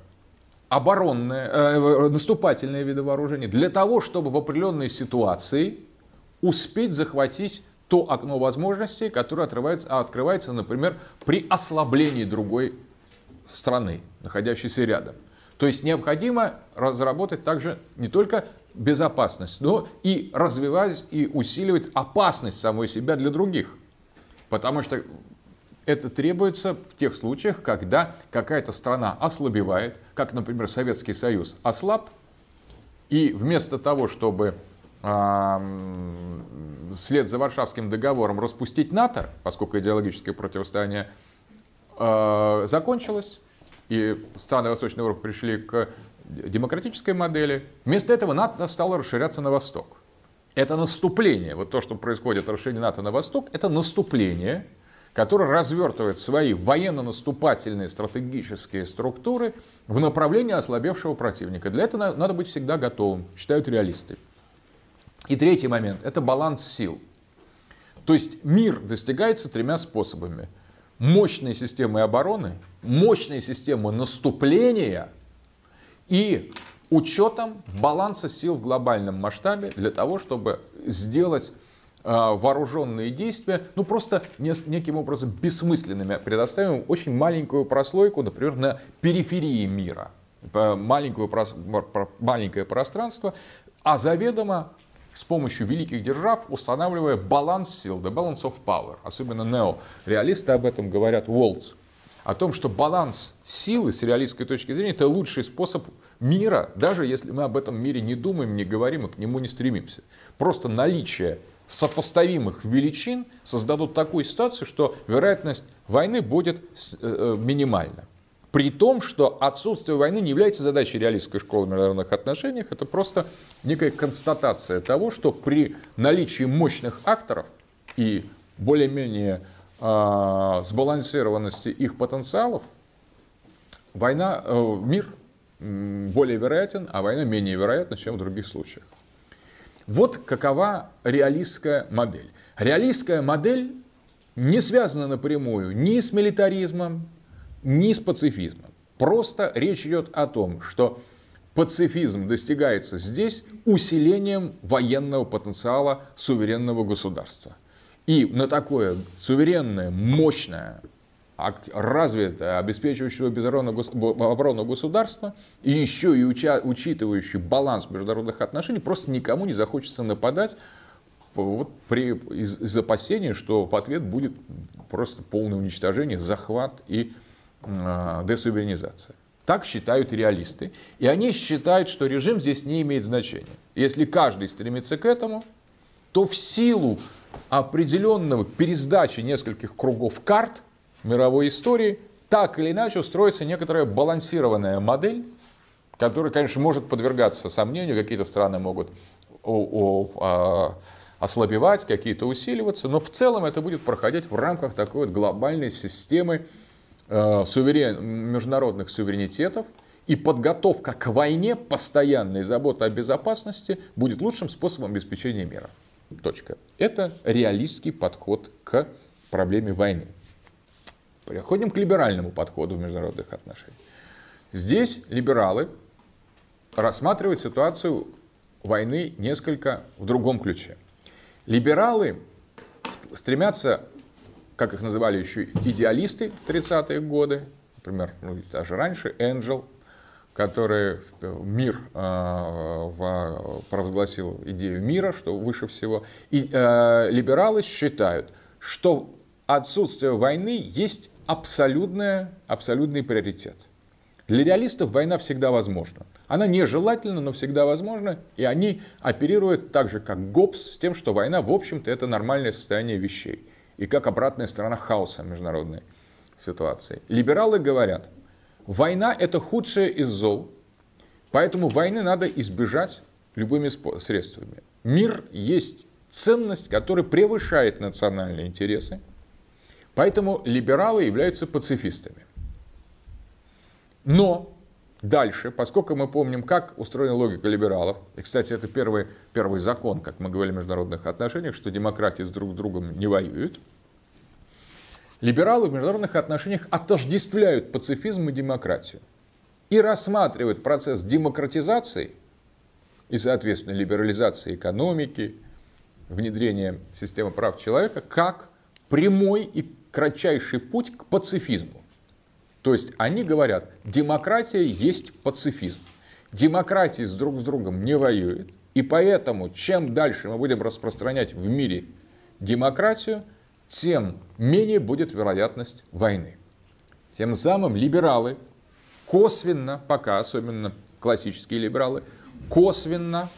оборонные, э, наступательные виды вооружений для того, чтобы в определенной ситуации успеть захватить то окно возможностей, которое открывается, открывается, например, при ослаблении другой страны, находящейся рядом. То есть необходимо разработать также не только безопасность, но и развивать и усиливать опасность самой себя для других. Потому что это требуется в тех случаях, когда какая-то страна ослабевает, как, например, Советский Союз ослаб, и вместо того, чтобы э, за Варшавским договором распустить НАТО, поскольку идеологическое противостояние э, закончилось, и страны Восточной Европы пришли к демократической модели, вместо этого НАТО стало расширяться на восток. Это наступление. Вот то, что происходит, расширение НАТО на восток, это наступление – который развертывает свои военно-наступательные стратегические структуры в направлении ослабевшего противника. Для этого надо быть всегда готовым, считают реалисты. И третий момент – это баланс сил. То есть мир достигается тремя способами. Мощной системой обороны, мощной системой наступления и учетом баланса сил в глобальном масштабе для того, чтобы сделать вооруженные действия, ну просто неким образом бессмысленными, предоставим очень маленькую прослойку, например, на периферии мира, маленькую, маленькое пространство, а заведомо с помощью великих держав устанавливая баланс сил, the balance of power, особенно нео-реалисты об этом говорят, Уолтс, о том, что баланс силы с реалистской точки зрения это лучший способ мира, даже если мы об этом мире не думаем, не говорим и к нему не стремимся. Просто наличие сопоставимых величин создадут такую ситуацию, что вероятность войны будет э, э, минимальна. При том, что отсутствие войны не является задачей реалистской школы международных отношениях, это просто некая констатация того, что при наличии мощных акторов и более-менее э, сбалансированности их потенциалов, война, э, мир более вероятен, а война менее вероятна, чем в других случаях. Вот какова реалистская модель. Реалистская модель не связана напрямую ни с милитаризмом, ни с пацифизмом. Просто речь идет о том, что пацифизм достигается здесь усилением военного потенциала суверенного государства. И на такое суверенное, мощное, развитое, обеспечивающее оборону государства и еще и уча, учитывающее баланс международных отношений, просто никому не захочется нападать вот при, из, из опасения, что в ответ будет просто полное уничтожение, захват и э, десуверенизация. Так считают реалисты. И они считают, что режим здесь не имеет значения. Если каждый стремится к этому, то в силу определенного пересдачи нескольких кругов карт мировой истории, так или иначе устроится некоторая балансированная модель, которая, конечно, может подвергаться сомнению, какие-то страны могут а, ослабевать, какие-то усиливаться, но в целом это будет проходить в рамках такой вот глобальной системы э, суверен, международных суверенитетов, и подготовка к войне, постоянная забота о безопасности будет лучшим способом обеспечения мира. Точка. Это реалистский подход к проблеме войны. Переходим к либеральному подходу в международных отношениях. Здесь либералы рассматривают ситуацию войны несколько в другом ключе. Либералы стремятся, как их называли еще идеалисты в 30-е годы, например, ну, даже раньше, Энджел, который мир э, провозгласил идею мира, что выше всего. И э, либералы считают, что отсутствие войны есть абсолютная, абсолютный приоритет. Для реалистов война всегда возможна. Она нежелательна, но всегда возможна, и они оперируют так же, как Гоббс, с тем, что война, в общем-то, это нормальное состояние вещей. И как обратная сторона хаоса международной ситуации. Либералы говорят, война – это худшее из зол, поэтому войны надо избежать любыми средствами. Мир есть ценность, которая превышает национальные интересы, поэтому либералы являются пацифистами. Но дальше, поскольку мы помним, как устроена логика либералов, и, кстати, это первый, первый закон, как мы говорили в международных отношениях, что демократии с друг с другом не воюют, либералы в международных отношениях отождествляют пацифизм и демократию и рассматривают процесс демократизации и, соответственно, либерализации экономики, внедрения системы прав человека как прямой и кратчайший путь к пацифизму. То есть они говорят, демократия есть пацифизм. Демократии с друг с другом не воюют. И поэтому, чем дальше мы будем распространять в мире демократию, тем менее будет вероятность войны. Тем самым либералы косвенно, пока особенно классические либералы, косвенно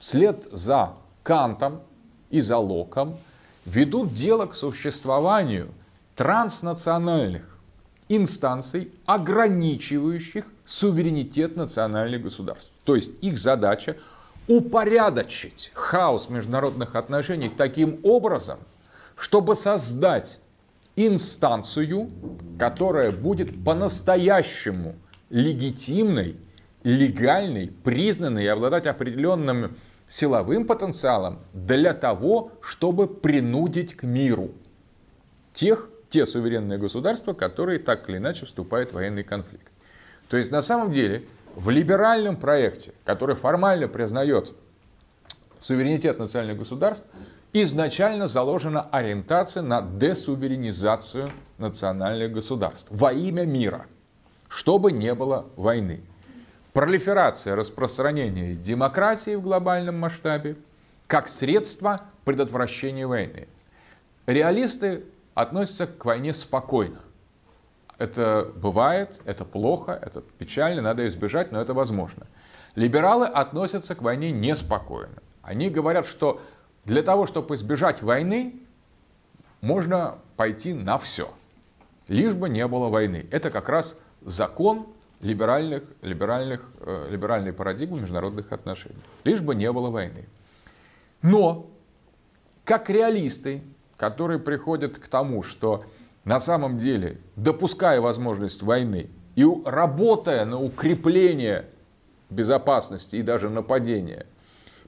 вслед за Кантом и за Локом ведут дело к существованию транснациональных инстанций, ограничивающих суверенитет национальных государств. То есть их задача упорядочить хаос международных отношений таким образом, чтобы создать инстанцию, которая будет по-настоящему легитимной, легальной, признанной и обладать определенным силовым потенциалом для того, чтобы принудить к миру тех, те суверенные государства, которые так или иначе вступают в военный конфликт. То есть на самом деле в либеральном проекте, который формально признает суверенитет национальных государств, изначально заложена ориентация на десуверенизацию национальных государств во имя мира, чтобы не было войны. Пролиферация, распространение демократии в глобальном масштабе как средство предотвращения войны. Реалисты относятся к войне спокойно. Это бывает, это плохо, это печально, надо избежать, но это возможно. Либералы относятся к войне неспокойно. Они говорят, что для того, чтобы избежать войны, можно пойти на все, лишь бы не было войны. Это как раз закон либеральных, либеральных, э, либеральной парадигмы международных отношений. Лишь бы не было войны. Но, как реалисты, которые приходят к тому, что на самом деле, допуская возможность войны и работая на укрепление безопасности и даже нападения,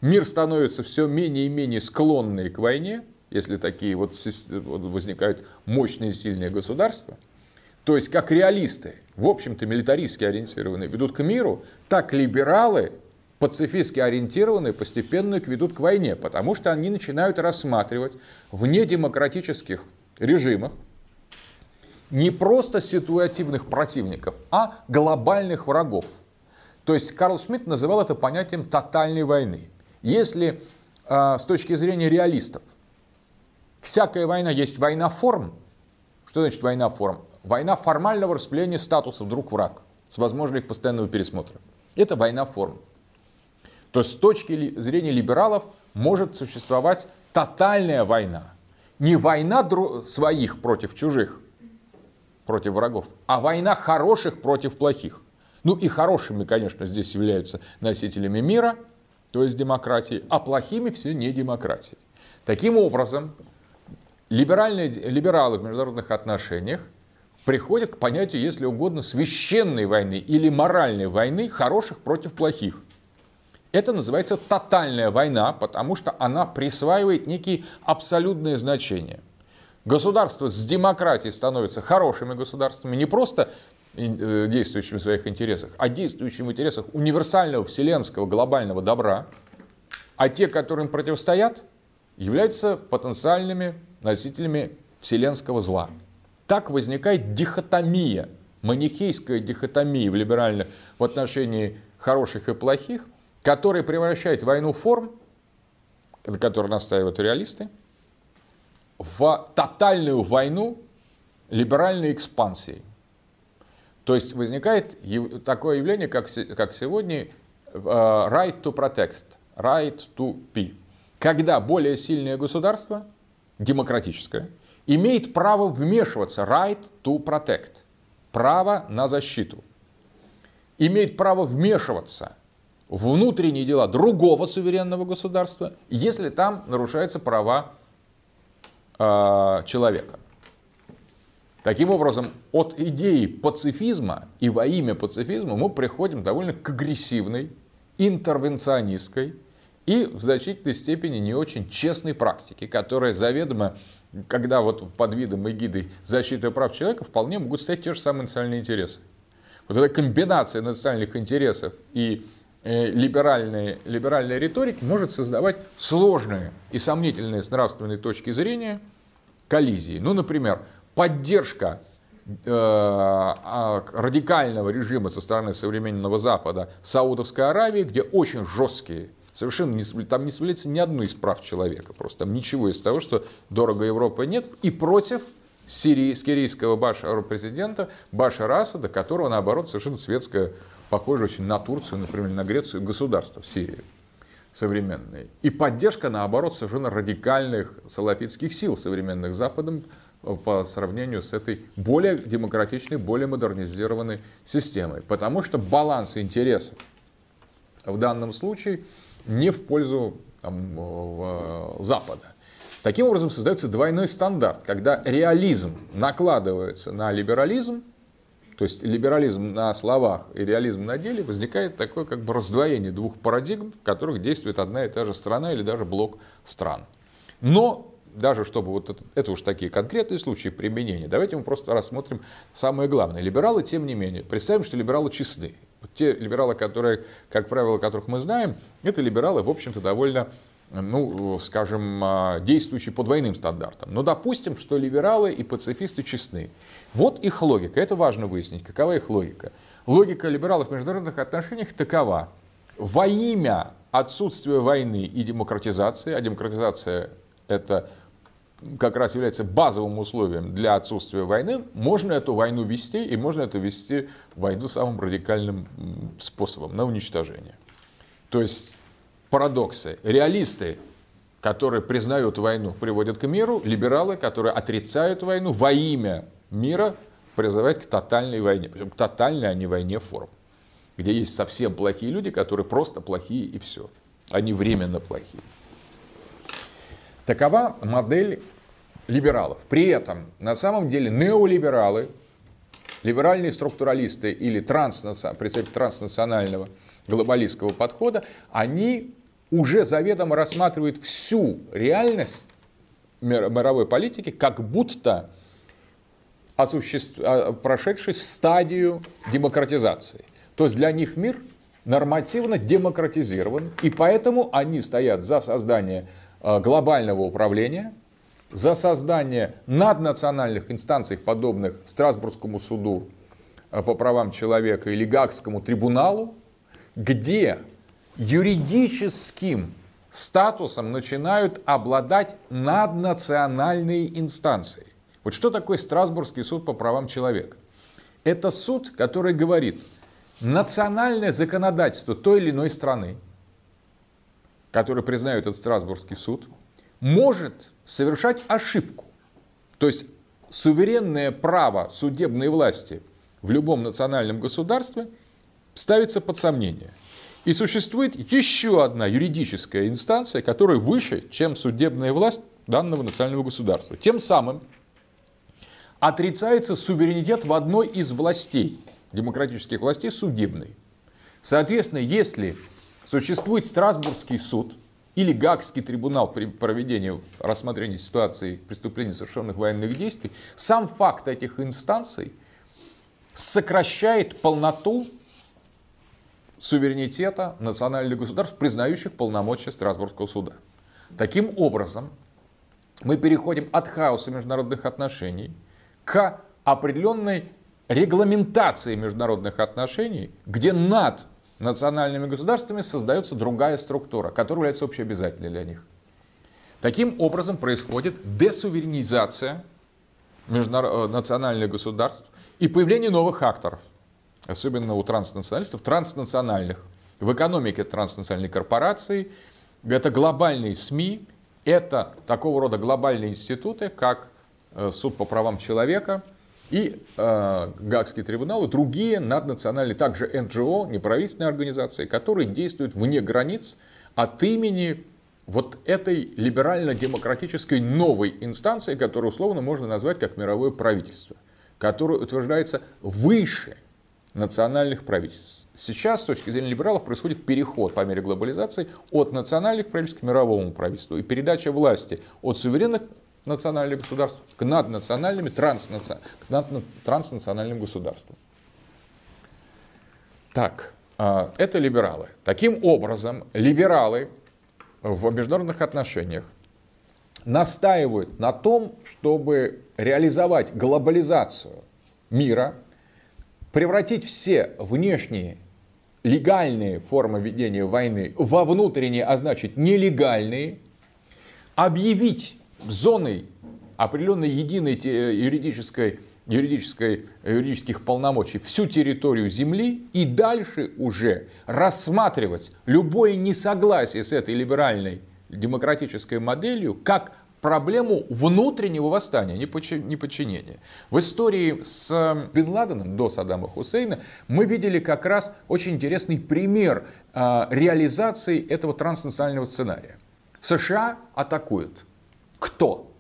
Мир становится все менее и менее склонный к войне, если такие вот возникают мощные сильные государства. То есть как реалисты, в общем-то милитаристски ориентированные, ведут к миру, так либералы пацифистски ориентированные постепенно ведут к войне, потому что они начинают рассматривать в недемократических режимах не просто ситуативных противников, а глобальных врагов. То есть Карл Шмидт называл это понятием тотальной войны. Если э, с точки зрения реалистов всякая война есть война форм, что значит война форм? Война формального распределения статуса вдруг враг с возможностью их постоянного пересмотра. Это война форм. То с точки зрения либералов может существовать тотальная война. Не война своих против чужих, против врагов, а война хороших против плохих. Ну и хорошими, конечно, здесь являются носителями мира, то есть демократии, а плохими все не демократии. Таким образом, либеральные, либералы в международных отношениях приходят к понятию, если угодно, священной войны или моральной войны хороших против плохих. Это называется тотальная война, потому что она присваивает некие абсолютные значения. Государства с демократией становятся хорошими государствами, не просто э, действующими в своих интересах, а действующими в интересах универсального вселенского глобального добра, а те, которым противостоят, являются потенциальными носителями вселенского зла. Так возникает дихотомия, манихейская дихотомия в либеральном в отношении хороших и плохих – который превращает войну форм, на которой настаивают реалисты, в тотальную войну либеральной экспансии. То есть возникает такое явление, как, как сегодня э, right to protect, right to be. Когда более сильное государство, демократическое, имеет право вмешиваться, right to protect, право на защиту, имеет право вмешиваться внутренние дела другого суверенного государства, если там нарушаются права э, человека. Таким образом, от идеи пацифизма и во имя пацифизма мы приходим довольно к агрессивной, интервенционистской и в значительной степени не очень честной практике, которая заведомо, когда вот под видом эгиды защиты прав человека вполне могут стать те же самые национальные интересы. Вот эта комбинация национальных интересов и либеральной, либеральной риторики может создавать сложные и сомнительные с нравственной точки зрения коллизии. Ну, например, поддержка э, а, радикального режима со стороны современного Запада Саудовской Аравии, где очень жесткие, совершенно не, там не соблюдается ни одной из прав человека, просто там ничего из того, что дорого Европы нет, и против сирий, сирийского Башара президента Башара Асада, которого, наоборот, совершенно светское похоже очень на Турцию, например, на Грецию, государства в Сирии современные. И поддержка, наоборот, совершенно радикальных салафитских сил современных Западом э, по сравнению с этой более демократичной, более модернизированной системой. Потому что баланс интересов в данном случае не в пользу там, э, Запада. Таким образом создается двойной стандарт, когда реализм накладывается на либерализм, то есть либерализм на словах и реализм на деле, возникает такое как бы раздвоение двух парадигм, в которых действует одна и та же страна или даже блок стран. Но даже чтобы вот это, это уж такие конкретные случаи применения, давайте мы просто рассмотрим самое главное. Либералы, тем не менее, представим, что либералы честны. Вот те либералы, которые, как правило, которых мы знаем, это либералы, в общем-то, довольно ну, скажем, а, действующие по двойным стандартам. Но допустим, что либералы и пацифисты честны. Вот их логика. Это важно выяснить. Какова их логика? Логика либералов в международных отношениях такова. Во имя отсутствия войны и демократизации, а демократизация это как раз является базовым условием для отсутствия войны, можно эту войну вести, и можно это вести войну самым радикальным способом, на уничтожение. То есть парадоксы. Реалисты, которые признают войну, приводят к миру. Либералы, которые отрицают войну во имя мира, призывают к тотальной войне. Причем к тотальной, а не войне форм. Где есть совсем плохие люди, которые просто плохие и все. Они временно плохие. Такова модель либералов. При этом, на самом деле, неолибералы, либеральные структуралисты или транснационального, представители транснационального глобалистского подхода, они уже заведомо рассматривает всю реальность мировой политики как будто осуществ... А, прошедший стадию демократизации. То есть для них мир нормативно демократизирован, и поэтому они стоят за создание а, глобального управления, за создание наднациональных инстанций, подобных Страсбургскому суду а, по правам человека или Гагскому трибуналу, где юридическим статусом начинают обладать наднациональные инстанции. Вот что такое Страсбургский суд по правам человека? Это суд, который говорит, национальное законодательство той или иной страны, который признает этот Страсбургский суд, может совершать ошибку. То есть суверенное право судебной власти в любом национальном государстве ставится под сомнение. И существует еще одна юридическая инстанция, которая выше, чем судебная власть данного национального государства. Тем самым отрицается суверенитет в одной из властей, демократических властей, судебной. Соответственно, если существует Страсбургский суд или Гагский трибунал при проведении рассмотрения ситуации преступлений, совершенных военных действий, сам факт этих инстанций сокращает полноту суверенитета национальных государств, признающих полномочия Страсбургского суда. Таким образом, мы переходим от хаоса международных отношений к определенной регламентации международных отношений, где над национальными государствами создается другая структура, которая является общеобязательной для них. Таким образом происходит десуверенизация международ... национальных государств и появление новых акторов особенно у транснационалистов, транснациональных. В экономике транснациональной корпорации, это глобальные СМИ, это такого рода глобальные институты, как э, Суд по правам человека и э, Гагский трибунал, и другие наднациональные, также НГО, неправительственные организации, которые действуют вне границ от имени вот этой либерально-демократической новой инстанции, которую условно можно назвать как мировое правительство, которое утверждается выше национальных правительств. Сейчас, с точки зрения либералов, происходит переход по мере глобализации от национальных правительств к мировому правительству и передача власти от суверенных национальных государств к наднациональным, транснаци... к транснациональным государствам. Так, а, это либералы. Таким образом, либералы в международных отношениях настаивают на том, чтобы реализовать глобализацию мира – превратить все внешние легальные формы ведения войны во внутренние, а значит нелегальные, объявить зоной определенной единой юридической, юридической, юридических полномочий всю территорию Земли и дальше уже рассматривать любое несогласие с этой либеральной демократической моделью как проблему внутреннего восстания, неподчинения. В истории с эм, Бен Ладеном до Саддама Хусейна мы видели как раз очень интересный пример э, реализации этого транснационального сценария. США атакуют. Кто?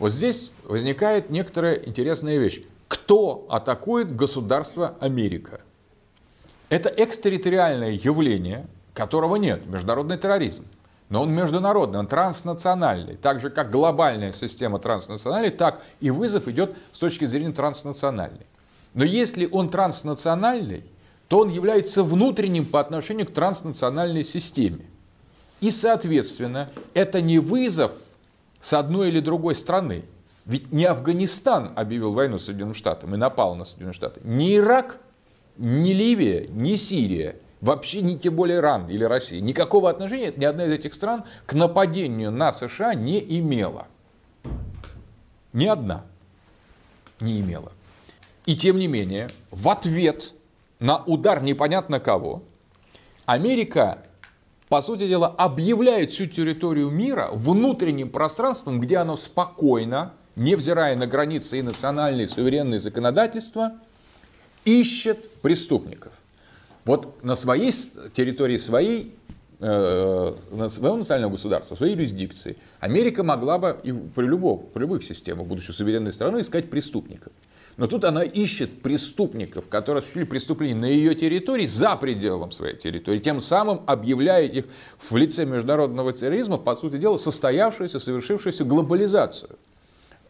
Вот здесь возникает некоторая интересная вещь. Кто атакует государство Америка? Это экстерриториальное явление, которого нет, международный терроризм. Но он международный, он транснациональный. Так же, как глобальная система транснациональной, так и вызов идет с точки зрения транснациональной. Но если он транснациональный, то он является внутренним по отношению к транснациональной системе. И, соответственно, это не вызов с одной или другой страны. Ведь не Афганистан объявил войну Соединенным Штатам и напал на Соединенные Штаты. Не Ирак, не Ливия, не Сирия – вообще не тем более Иран или Россия, никакого отношения ни одна из этих стран к нападению на США не имела. Ни одна не имела. И тем не менее, в ответ на удар непонятно кого, Америка, по сути дела, объявляет всю территорию мира внутренним пространством, где оно спокойно, невзирая на границы и национальные суверенные законодательства, ищет преступников. Вот на своей территории своей э, на своего национального государства, своей юрисдикции, Америка могла бы и при, любом, при любых системах, будучи суверенной страной, искать преступников. Но тут она ищет преступников, которые осуществили преступления на ее территории, за пределом своей территории, тем самым объявляя их в лице международного терроризма, по сути дела, состоявшуюся, совершившуюся глобализацию.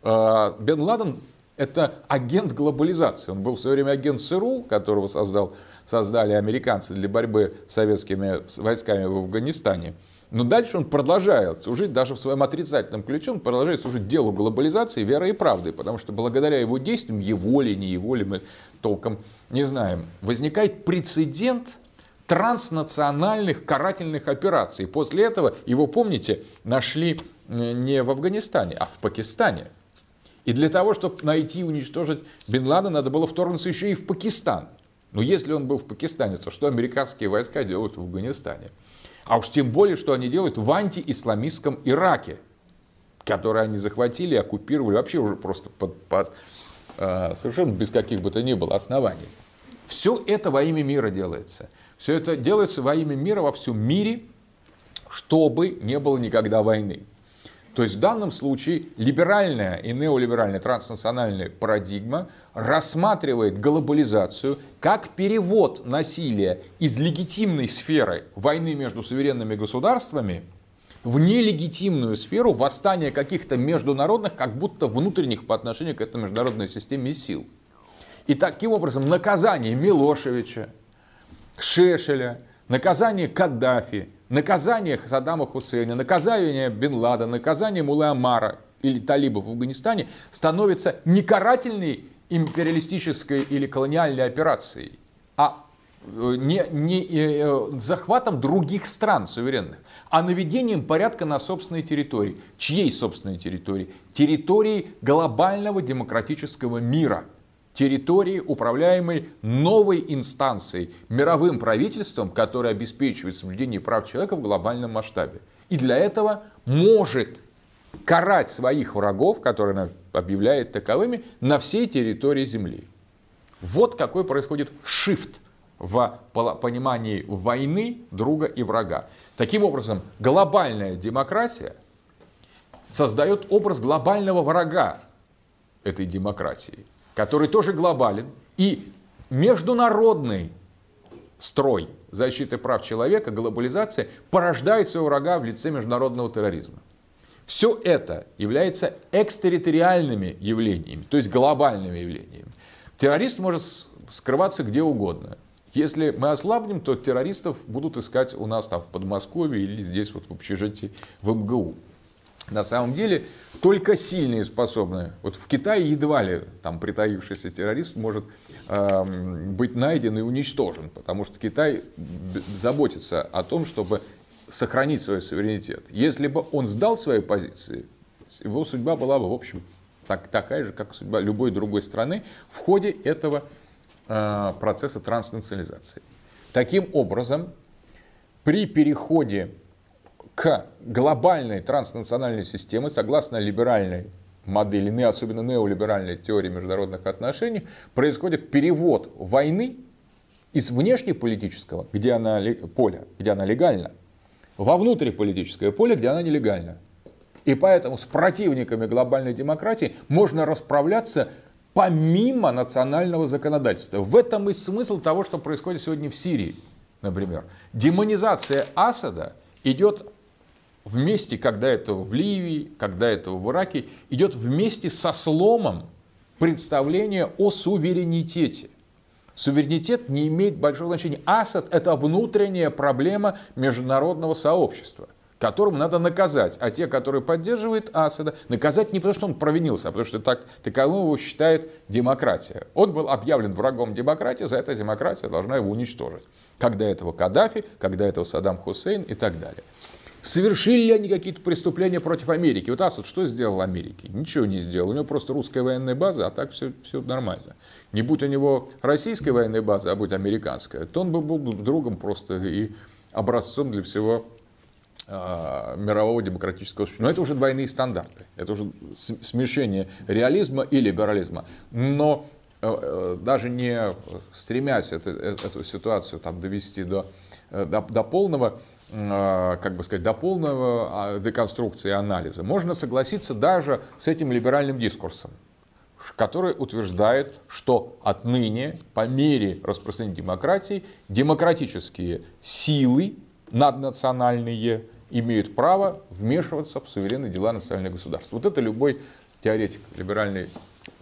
А, Бен Ладен – это агент глобализации. Он был в свое время агент ЦРУ, которого создал, создали американцы для борьбы с советскими войсками в Афганистане – но дальше он продолжает служить, даже в своем отрицательном ключе, он продолжает служить делу глобализации верой и правдой, потому что благодаря его действиям, его ли, не его ли, мы толком не знаем, возникает прецедент транснациональных карательных операций. После этого его, помните, нашли э, не в Афганистане, а в Пакистане. И для того, чтобы найти и уничтожить Бен Ладена, надо было вторгнуться еще и в Пакистан. Но если он был в Пакистане, то что американские войска делают в Афганистане? А уж тем более, что они делают в антиисламистском Ираке, который они захватили, оккупировали вообще уже просто под, под э, совершенно без каких бы то ни было оснований. Все это во имя мира делается. Все это делается во имя мира во всем мире, чтобы не было никогда войны. То есть в данном случае либеральная и неолиберальная транснациональная парадигма рассматривает глобализацию как перевод насилия из легитимной сферы войны между суверенными государствами в нелегитимную сферу восстания каких-то международных, как будто внутренних по отношению к этой международной системе сил. И таким образом наказание Милошевича, Шешеля, наказание Каддафи, наказание Саддама Хусейна, наказание Бен Лада, наказание Мулы Амара или талибов в Афганистане становится не карательной империалистической или колониальной операцией, а э, не, не э, захватом других стран суверенных, а наведением порядка на собственной территории. Чьей собственной территории? Территории глобального демократического мира – территории, управляемой новой инстанцией, мировым правительством, которое обеспечивает соблюдение прав человека в глобальном масштабе. И для этого может карать своих врагов, которые она объявляет таковыми, на всей территории Земли. Вот какой происходит шифт в понимании войны друга и врага. Таким образом, глобальная демократия создает образ глобального врага этой демократии – который тоже глобален, и международный строй защиты прав человека, глобализация, порождает своего врага в лице международного терроризма. Все это является экстерриториальными явлениями, то есть глобальными явлениями. Террорист может скрываться где угодно. Если мы ослабнем, то террористов будут искать у нас там в Подмосковье или здесь вот в общежитии в МГУ. На самом деле только сильные способны. Вот в Китае едва ли там притаившийся террорист может э, быть найден и уничтожен, потому что Китай заботится о том, чтобы сохранить свой суверенитет. Если бы он сдал свои позиции, его судьба была бы, в общем, так, такая же, как судьба любой другой страны в ходе этого э, процесса транснационализации. Таким образом, при переходе к глобальной транснациональной системе, согласно либеральной модели, особенно неолиберальной теории международных отношений, происходит перевод войны из внешнеполитического, где она, поля, где она легальна, во внутриполитическое поле, где она нелегальна. И поэтому с противниками глобальной демократии можно расправляться помимо национального законодательства. В этом и смысл того, что происходит сегодня в Сирии, например. Демонизация Асада идет вместе, когда этого в Ливии, когда этого в Ираке, идет вместе со сломом представления о суверенитете. Суверенитет не имеет большого значения. Асад – это внутренняя проблема международного сообщества, которым надо наказать. А те, которые поддерживают Асада, наказать не потому, что он провинился, а потому что так, таковым его считает демократия. Он был объявлен врагом демократии, за это демократия должна его уничтожить. Когда этого Каддафи, когда этого Саддам Хусейн и так далее. Совершили ли они какие-то преступления против Америки? Вот Асад что сделал Америке? Ничего не сделал. У него просто русская военная база, а так все, все нормально. Не будь у него российской военной базы, а будь американская, то он бы был другом просто и образцом для всего э, мирового демократического общества. Но это уже двойные стандарты. Это уже смешение реализма и либерализма. Но э, э даже не стремясь это, э, эту ситуацию там, довести до, до, до полного а, как бы сказать, до полного а, деконструкции анализа. Можно согласиться даже с этим либеральным дискурсом. который утверждает, что отныне, по мере распространения демократии, демократические силы наднациональные имеют право вмешиваться в суверенные дела национальных государств. Вот это любой теоретик либеральной,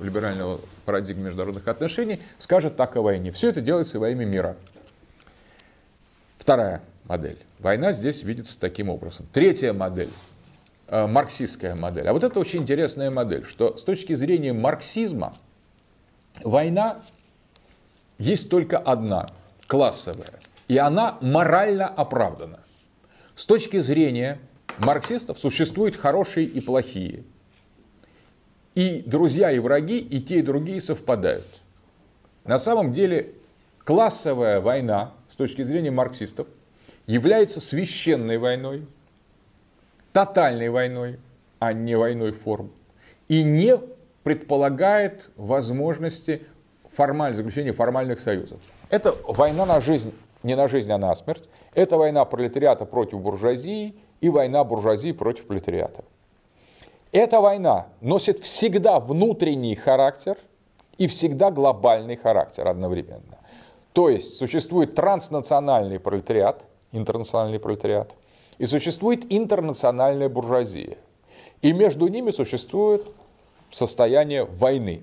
либерального парадигмы международных отношений скажет так о войне. Все это делается во имя мира. Вторая модель. Война здесь видится таким образом. Третья модель э, марксистская модель. А вот это очень интересная модель, что с точки зрения марксизма война есть только одна, классовая, и она морально оправдана. С точки зрения марксистов существуют хорошие и плохие. И друзья, и враги, и те, и другие совпадают. На самом деле классовая война с точки зрения марксистов является священной войной, тотальной войной, а не войной форм, и не предполагает возможности формаль, заключения формальных союзов. Это война на жизнь, не на жизнь, а на смерть. Это война пролетариата против буржуазии и война буржуазии против пролетариата. Эта война носит всегда внутренний характер и всегда глобальный характер одновременно. То есть существует транснациональный пролетариат, интернациональный пролетариат, и существует интернациональная буржуазия. И между ними существует состояние войны.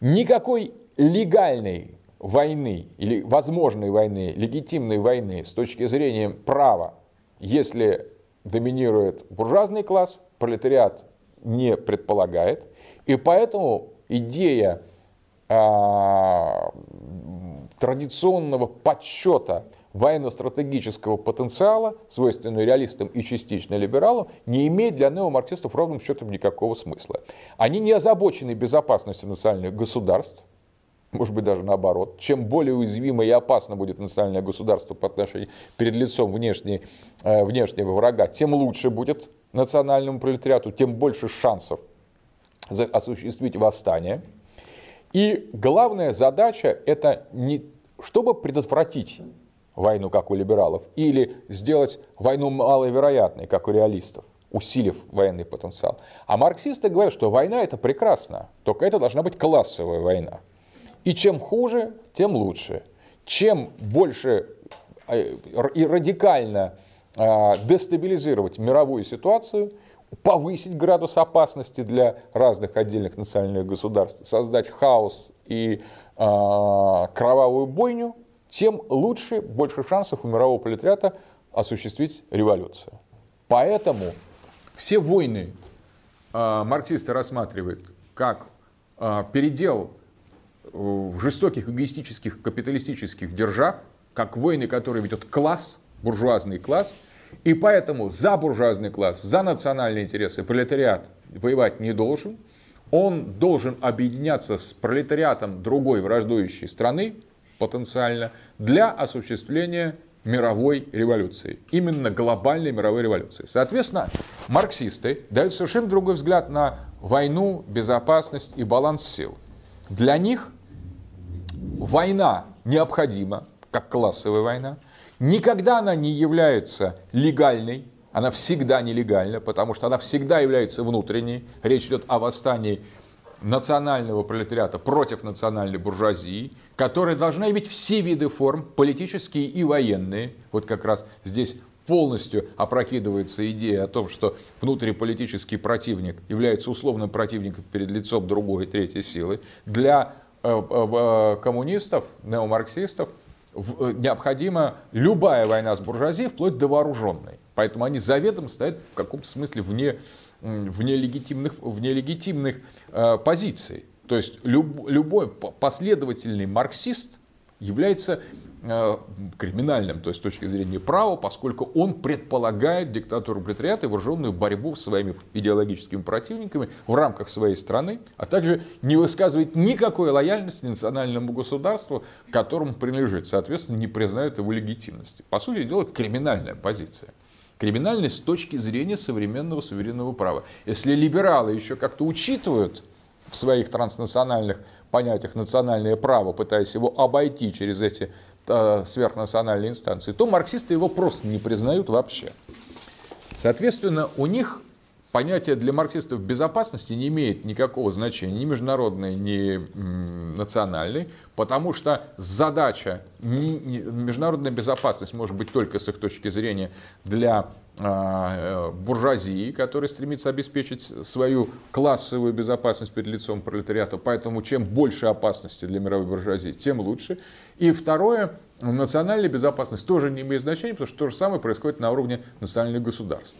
Никакой легальной войны или возможной войны, легитимной войны с точки зрения права, если доминирует буржуазный класс, пролетариат не предполагает. И поэтому идея а, традиционного подсчета военно-стратегического потенциала, свойственного реалистам и частично либералам, не имеет для неомарксистов ровным счетом никакого смысла. Они не озабочены безопасностью национальных государств, может быть даже наоборот. Чем более уязвимо и опасно будет национальное государство по отношению перед лицом внешней, э, внешнего врага, тем лучше будет национальному пролетариату, тем больше шансов осуществить восстание. И главная задача это не чтобы предотвратить войну, как у либералов, или сделать войну маловероятной, как у реалистов, усилив военный потенциал. А марксисты говорят, что война это прекрасно, только это должна быть классовая война. И чем хуже, тем лучше. Чем больше э, и радикально а, дестабилизировать мировую ситуацию, повысить градус опасности для разных отдельных национальных государств, создать хаос и а, кровавую бойню, тем лучше, больше шансов у мирового пролетариата осуществить революцию. Поэтому все войны э, марксисты рассматривают как э, передел в жестоких эгоистических капиталистических держав, как войны, которые ведет класс, буржуазный класс, и поэтому за буржуазный класс, за национальные интересы пролетариат воевать не должен, он должен объединяться с пролетариатом другой враждующей страны, потенциально, для осуществления мировой революции, именно глобальной мировой революции. Соответственно, марксисты дают совершенно другой взгляд на войну, безопасность и баланс сил. Для них война необходима, как классовая война. Никогда она не является легальной, она всегда нелегальна, потому что она всегда является внутренней. Речь идет о восстании национального пролетариата против национальной буржуазии, которая должна иметь все виды форм, политические и военные. Вот как раз здесь полностью опрокидывается идея о том, что внутриполитический противник является условным противником перед лицом другой, третьей силы. Для э, э, э, коммунистов, неомарксистов необходима любая война с буржуазией, вплоть до вооруженной. Поэтому они заведомо стоят в каком-то смысле вне, вне легитимных, вне легитимных позиций. То есть люб, любой последовательный марксист является Э, криминальным, то есть с точки зрения права, поскольку он предполагает диктатуру пролетариата и вооруженную борьбу с своими идеологическими противниками в рамках своей страны, а также не высказывает никакой лояльности национальному государству, которому принадлежит, соответственно, не признает его легитимности. По сути дела, это криминальная позиция. Криминальная с точки зрения современного суверенного права. Если либералы еще как-то учитывают в своих транснациональных понятиях национальное право, пытаясь его обойти через эти Э, сверхнациональной инстанции, то марксисты его просто не признают вообще. Соответственно, у них понятие для марксистов безопасности не имеет никакого значения, ни международной, ни национальной, потому что задача, международная безопасность может быть только с их точки зрения для а, э, буржуазии, которая стремится обеспечить свою классовую безопасность перед лицом пролетариата. Поэтому чем больше опасности для мировой буржуазии, тем лучше. И второе, национальная безопасность тоже не имеет значения, потому что то же самое происходит на уровне национальных государств.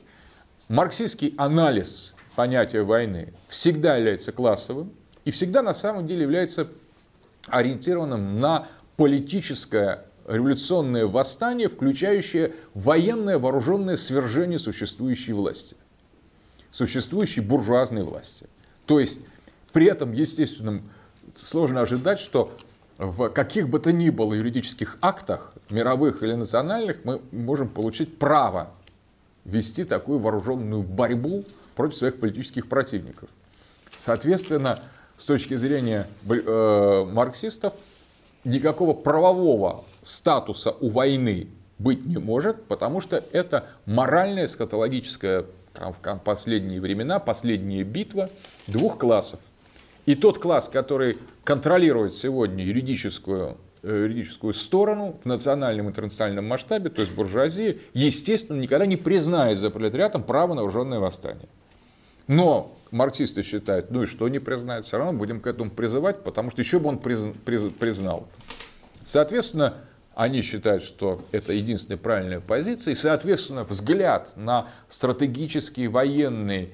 Марксистский анализ понятия войны всегда является классовым и всегда на самом деле является ориентированным на политическое революционное восстание, включающее военное вооруженное свержение существующей власти, существующей буржуазной власти. То есть при этом, естественно, сложно ожидать, что в каких бы то ни было юридических актах, мировых или национальных, мы можем получить право вести такую вооруженную борьбу против своих политических противников. Соответственно, с точки зрения э, марксистов, никакого правового статуса у войны быть не может, потому что это моральная, эскатологическая в последние времена, последняя битва двух классов. И тот класс, который контролирует сегодня юридическую юридическую сторону в национальном и интернациональном масштабе, то есть буржуазия, естественно, никогда не признает за пролетариатом право на вооруженное восстание. Но марксисты считают, ну и что не признает, все равно будем к этому призывать, потому что еще бы он признал. Соответственно, они считают, что это единственная правильная позиция, и, соответственно, взгляд на стратегические, военные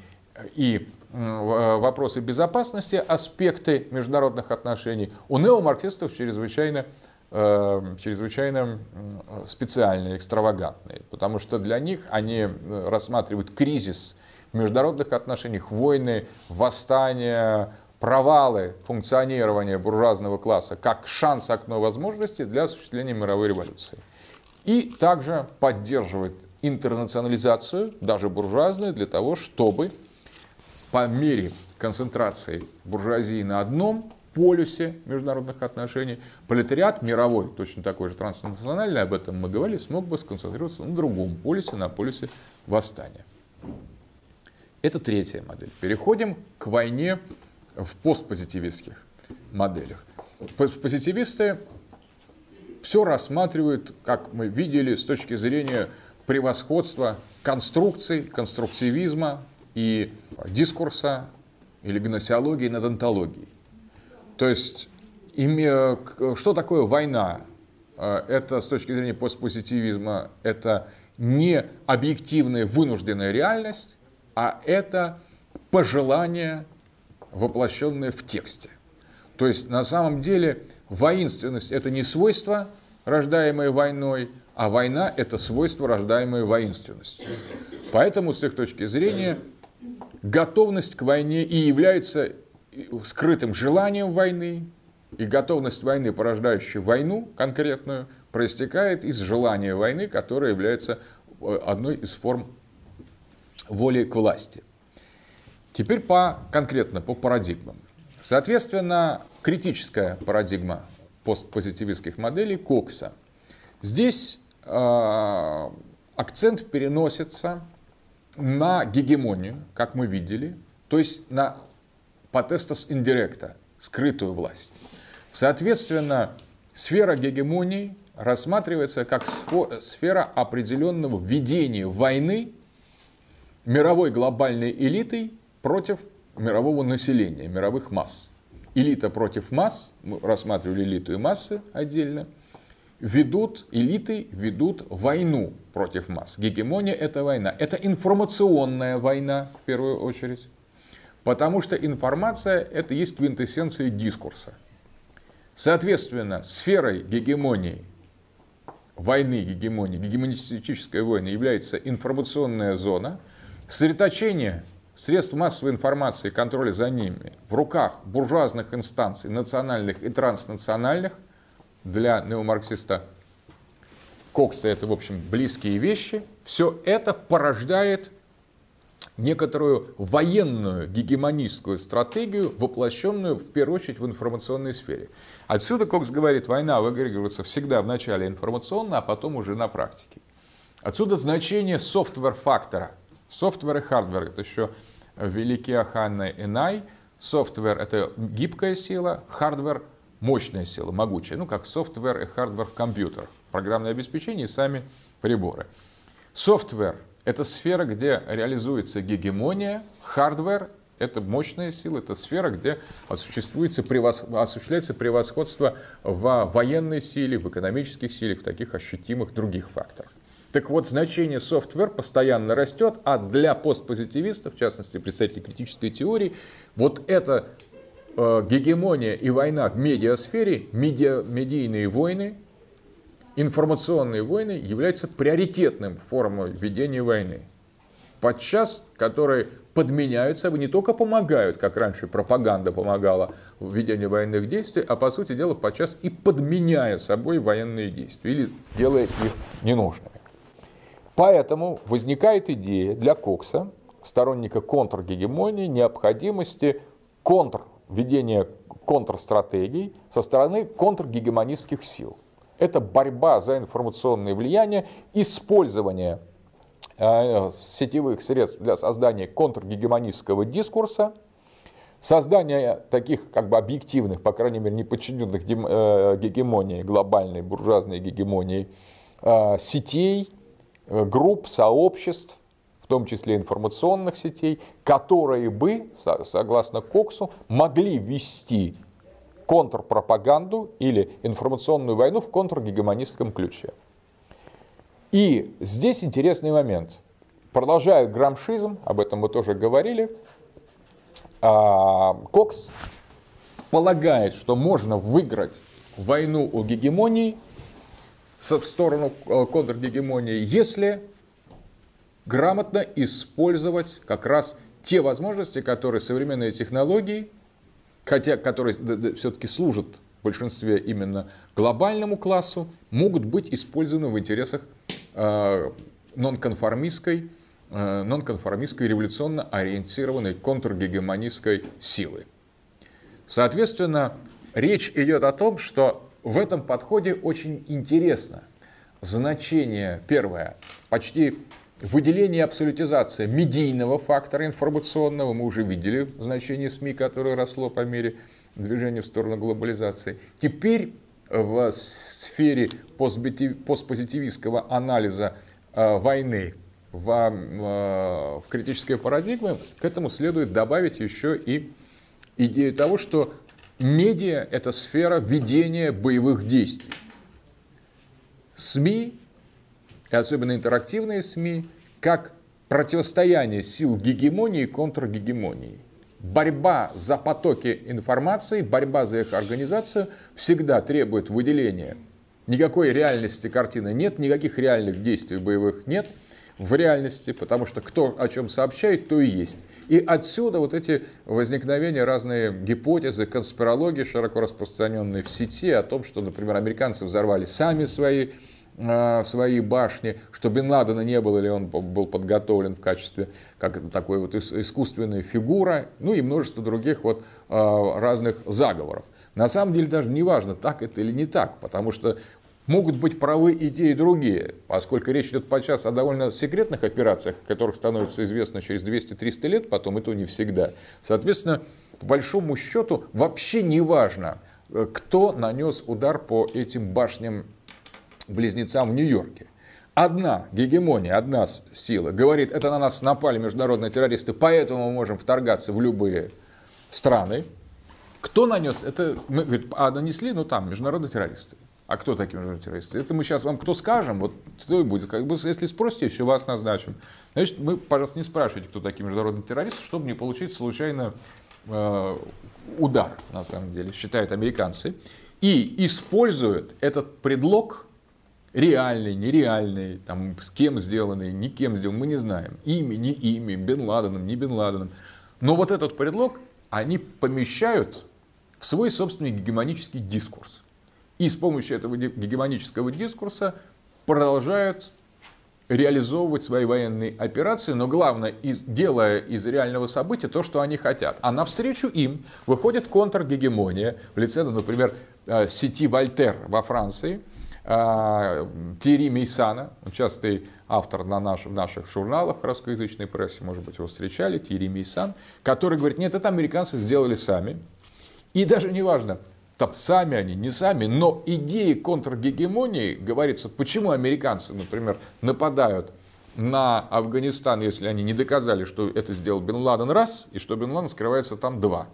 и вопросы безопасности, аспекты международных отношений у неомарксистов чрезвычайно, э, чрезвычайно специальные, экстравагантные, потому что для них они э, рассматривают кризис в международных отношениях, войны, восстания, провалы функционирования буржуазного класса как шанс окно возможностей для осуществления мировой революции. И также поддерживает интернационализацию, даже буржуазную, для того, чтобы по мере концентрации буржуазии на одном полюсе международных отношений, пролетариат мировой, точно такой же транснациональный, об этом мы говорили, смог бы сконцентрироваться на другом полюсе, на полюсе восстания. Это третья модель. Переходим к войне в постпозитивистских моделях. Позитивисты все рассматривают, как мы видели, с точки зрения превосходства конструкций, конструктивизма, и дискурса или гносеологии над антологией. То есть, что такое война? Э, это с точки зрения постпозитивизма, это не объективная вынужденная реальность, а это пожелание, воплощенное в тексте. То есть на самом деле воинственность это не свойство, рождаемое войной, а война это свойство, рождаемое воинственностью. Поэтому с их точки зрения готовность к войне и является скрытым желанием войны, и готовность войны, порождающая войну конкретную, проистекает из желания войны, которая является э, одной из форм воли к власти. Теперь по, конкретно по парадигмам. Соответственно, критическая парадигма постпозитивистских моделей Кокса. Здесь э, акцент переносится на гегемонию, как мы видели, то есть на потестос индиректа, скрытую власть. Соответственно, сфера гегемонии рассматривается как сфера определенного ведения войны мировой глобальной элитой против мирового населения, мировых масс. Элита против масс, мы рассматривали элиту и массы отдельно – ведут, элиты ведут войну против масс. Гегемония – это война. Это информационная война, в первую очередь. Потому что информация – это есть квинтэссенция дискурса. Соответственно, сферой гегемонии, войны гегемонии, гегемонистической войны является информационная зона, сосредоточение средств массовой информации и контроля за ними в руках буржуазных инстанций, национальных и транснациональных – для неомарксиста Кокса это, в общем, близкие вещи. Все это порождает некоторую военную гегемонистскую стратегию, воплощенную в первую очередь в информационной сфере. Отсюда Кокс говорит, война выигрывается всегда в начале информационно, а потом уже на практике. Отсюда значение soft power -фактора Soft power и hard power – это еще великие Кеохейн и Най. Soft power – это гибкая сила, hard power – мощная сила, могучая. Ну, как software и hardware в компьютерах. Программное обеспечение и сами приборы. Софтвер – это сфера, где реализуется гегемония. Хардвер – это мощная сила, это сфера, где осуществуется, превос... осуществляется превосходство в военной силе, в экономических силах, в таких ощутимых других факторах. Так вот, значение software постоянно растет, а для постпозитивистов, в частности представителей критической теории, вот эта э, гегемония и война в медиасфере, медиа, медийные войны, информационные войны являются приоритетным формой ведения войны. Подчас, которые подменяют собой, не только помогают, как раньше пропаганда помогала в ведении военных действий, а по сути дела подчас и подменяя собой военные действия или делая их ненужными. Поэтому возникает идея для Кокса, сторонника контргегемонии, необходимости контр, ведения контрстратегий со стороны контргегемонистских сил. Это борьба за информационное влияние, использование э, сетевых средств для создания контргегемонистского дискурса, создание таких как бы объективных, по крайней мере, неподчиненных э, гегемонии, глобальной буржуазной гегемонии э, сетей, групп, сообществ, том числе информационных сетей, которые бы, согласно Коксу, могли вести контрпропаганду или информационную войну в контргегемонистском ключе. И здесь интересный момент. Продолжая грамшизм, об этом мы тоже говорили, а, Кокс полагает, что можно выиграть войну у гегемонии в сторону э, контргегемонии, если грамотно использовать как раз те возможности, которые современные технологии, хотя которые все-таки служат в большинстве именно глобальному классу, могут быть использованы в интересах э, нонконформистской, э, нонконформистской революционно ориентированной контргегемонистской силы. Соответственно, речь идет о том, что в этом подходе очень интересно значение, первое, почти выделение абсолютизация медийного фактора информационного. Мы уже видели значение СМИ, которое росло по мере движения в сторону глобализации. Теперь в сфере постпозитивистского анализа э, войны в, э, в критической парадигме к этому следует добавить еще и идею того, что Медиа – это сфера ведения боевых действий. СМИ, и особенно интерактивные СМИ, как противостояние сил гегемонии и контргегемонии. Борьба за потоки информации, борьба за их организацию всегда требует выделения. Никакой реальности картины нет, никаких реальных действий боевых нет – в реальности, потому что кто о чем сообщает, то и есть. И отсюда вот эти возникновения разные гипотезы, конспирологии, широко распространенные в сети, о том, что, например, американцы взорвали сами свои свои башни, что Бен Ладена не было, или он был подготовлен в качестве как такой вот искусственной фигура, ну и множество других вот а, разных заговоров. На самом деле даже не важно, так это или не так, потому что могут быть правы и те, и другие, поскольку речь идет подчас о довольно секретных операциях, которых становится известно через 200-300 лет, потом и то не всегда. Соответственно, по большому счету вообще не важно, э, кто нанес удар по этим башням-близнецам в Нью-Йорке. Одна гегемония, одна сила говорит, это на нас напали международные террористы, поэтому мы можем вторгаться в любые страны. Кто нанес? Это мы говорит, а нанесли, ну там, международные террористы. А кто такие международные террористы? Это мы сейчас вам кто скажем, вот то и будет. Как бы, если спросите, еще вас назначим. Значит, мы, пожалуйста, не спрашивайте, кто такие международные террористы, чтобы не получить случайно э, удар, на самом деле, считают американцы. И используют этот предлог реальный, нереальный, там, с кем сделанный, ни кем сделанный, мы не знаем. Ими, не ими, Бен Ладеном, не Бен Ладеном. Но вот этот предлог они помещают в свой собственный гегемонический дискурс. И с помощью этого гегемонического дискурса продолжают реализовывать свои военные операции, но главное, из, делая из реального события то, что они хотят. А навстречу им выходит контргегемония в лице, например, э, сети Вольтер во Франции, Тири Мейсана, частый автор на наш, наших журналах русскоязычной прессе, может быть, его встречали, Тири Мейсан, который говорит, нет, это американцы сделали сами. И даже неважно, там сами они, не сами, но идеи контргегемонии, говорится, почему американцы, например, нападают на Афганистан, если они не доказали, что это сделал Бен Ладен раз, и что Бен Ладен скрывается там два.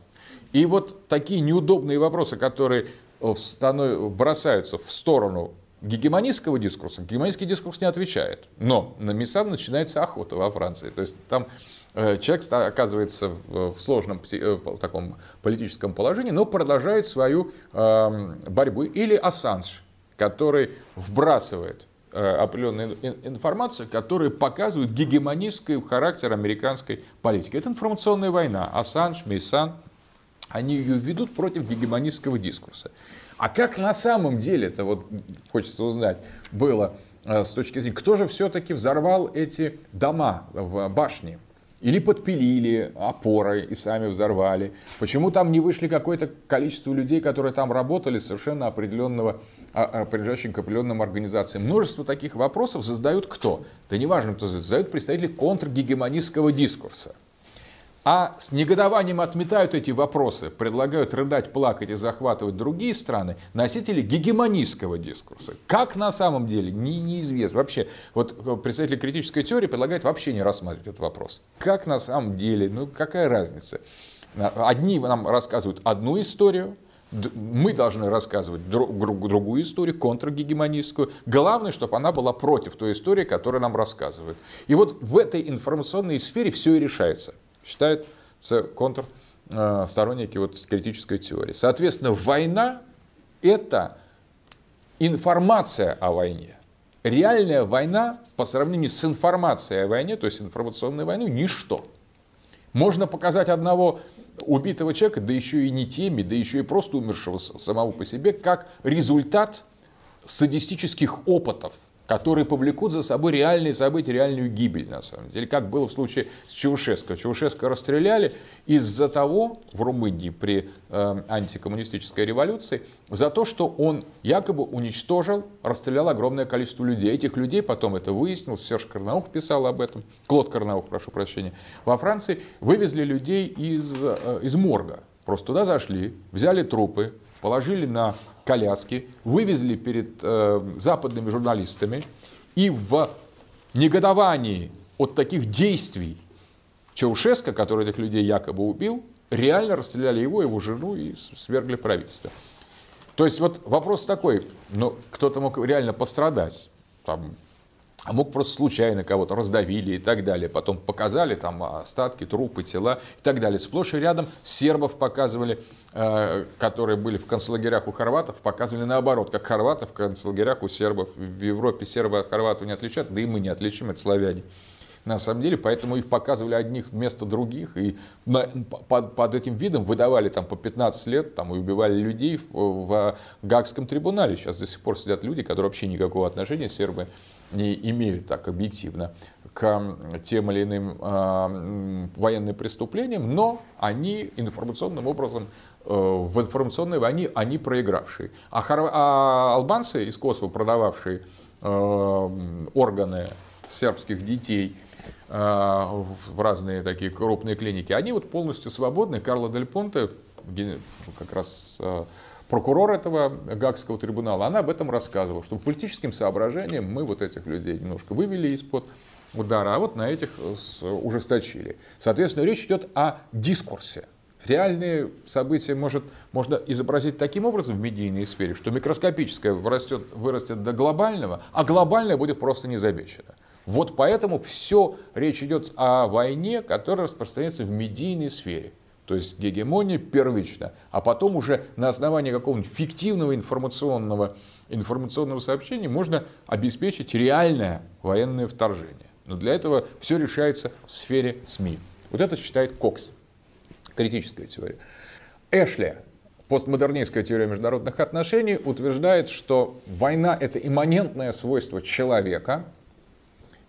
И вот такие неудобные вопросы, которые бросаются в сторону гегемонистского дискурса, гегемонистский дискурс не отвечает. Но на Мисан начинается охота во Франции. То есть там э, человек оказывается в сложном э, таком политическом положении, но продолжает свою эм, борьбу. Или Ассанж, который вбрасывает э, определенную информацию, которая показывает гегемонистский характер американской политики. Это информационная война. Ассанж, Мейсан, они ее ведут против гегемонистского дискурса. А как на самом деле это вот хочется узнать было э, с точки зрения, кто же все-таки взорвал эти дома в башне? Или подпилили опорой и сами взорвали? Почему там не вышли какое-то количество людей, которые там работали, совершенно определенного, а, а, принадлежащих к определенным организациям? Множество таких вопросов задают кто? Да неважно, кто задает. Задают представители контргегемонистского дискурса. А с негодованием отметают эти вопросы, предлагают рыдать, плакать и захватывать другие страны, носители гегемонистского дискурса. Как на самом деле, не, неизвестно. Вообще, вот э, представители критической теории предлагают вообще не рассматривать этот вопрос. Как на самом деле, ну какая разница? Одни нам рассказывают одну историю, мы должны рассказывать другую историю, контргегемонистскую. Главное, чтобы она была против той истории, которую нам рассказывают. И вот в этой информационной сфере все и решается считают контр э, сторонники вот критической теории. Соответственно, война – это информация о войне. Реальная война по сравнению с информацией о войне, то есть информационной войной, ничто. Можно показать одного убитого человека, да еще и не теми, да еще и просто умершего самого по себе, как результат садистических опытов которые повлекут за собой реальные события, реальную гибель, на самом деле, как было в случае с Чаушеско. Чаушеско расстреляли из-за того, в Румынии при э, антикоммунистической революции, за то, что он якобы уничтожил, расстрелял огромное количество людей. Этих людей, потом это выяснилось, Серж Карнаух писал об этом, Клод Карнаух, прошу прощения, во Франции вывезли людей из, э, из морга. Просто туда зашли, взяли трупы, положили на коляски, вывезли перед э, западными журналистами и в негодовании от таких действий Чаушеско, который этих людей якобы убил, реально расстреляли его, его жену и свергли правительство. То есть вот вопрос такой, ну кто-то мог реально пострадать, там а мог просто случайно кого-то раздавили и так далее. Потом показали там остатки, трупы, тела и так далее. Сплошь и рядом сербов показывали, э, которые были в концлагерях у хорватов, показывали наоборот, как хорватов в концлагерях у сербов. В Европе сербы от хорватов не отличают, да и мы не отличим, это славяне. На самом деле, поэтому их показывали одних вместо других, и под этим видом выдавали там по 15 лет, там, и убивали людей в, в Гагском трибунале. Сейчас до сих пор сидят люди, которые вообще никакого отношения сербы не имеют так объективно к тем или иным э, военным преступлениям, но они информационным образом э, в информационной войне они проигравшие. А, хор... а албанцы из Косово, продававшие э, органы сербских детей э, в разные такие крупные клиники, они вот полностью свободны. Карло Дель Понте, как раз э, прокурор этого Гагского трибунала, она об этом рассказывала, что по политическим соображениям мы вот этих людей немножко вывели из-под удара, а вот на этих ужесточили. Соответственно, речь идет о дискурсе. Реальные события может, можно изобразить таким образом в медийной сфере, что микроскопическое вырастет, вырастет до глобального, а глобальное будет просто не замечено. Вот поэтому все речь идет о войне, которая распространяется в медийной сфере. То есть гегемония первична, а потом уже на основании какого-нибудь фиктивного информационного, информационного сообщения можно обеспечить реальное военное вторжение. Но для этого все решается в сфере СМИ. Вот это считает Кокс, критическая теория. Эшли, постмодернистская теория международных отношений, утверждает, что война – это имманентное свойство человека,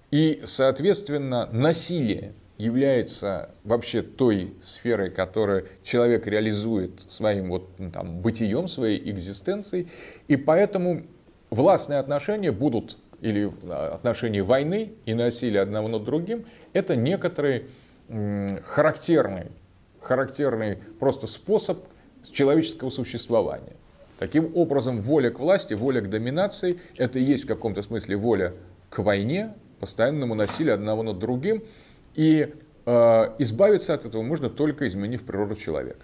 и, соответственно, насилие является вообще той сферой, которую человек реализует своим вот, ну, там, бытием, своей экзистенцией. И поэтому властные отношения будут, или а, отношения войны и насилия одного над другим, это некоторый характерный, характерный просто способ человеческого существования. Таким образом, воля к власти, воля к доминации – это и есть в каком-то смысле воля к войне, постоянному насилию одного над другим. И э, избавиться от этого можно только изменив природу человека.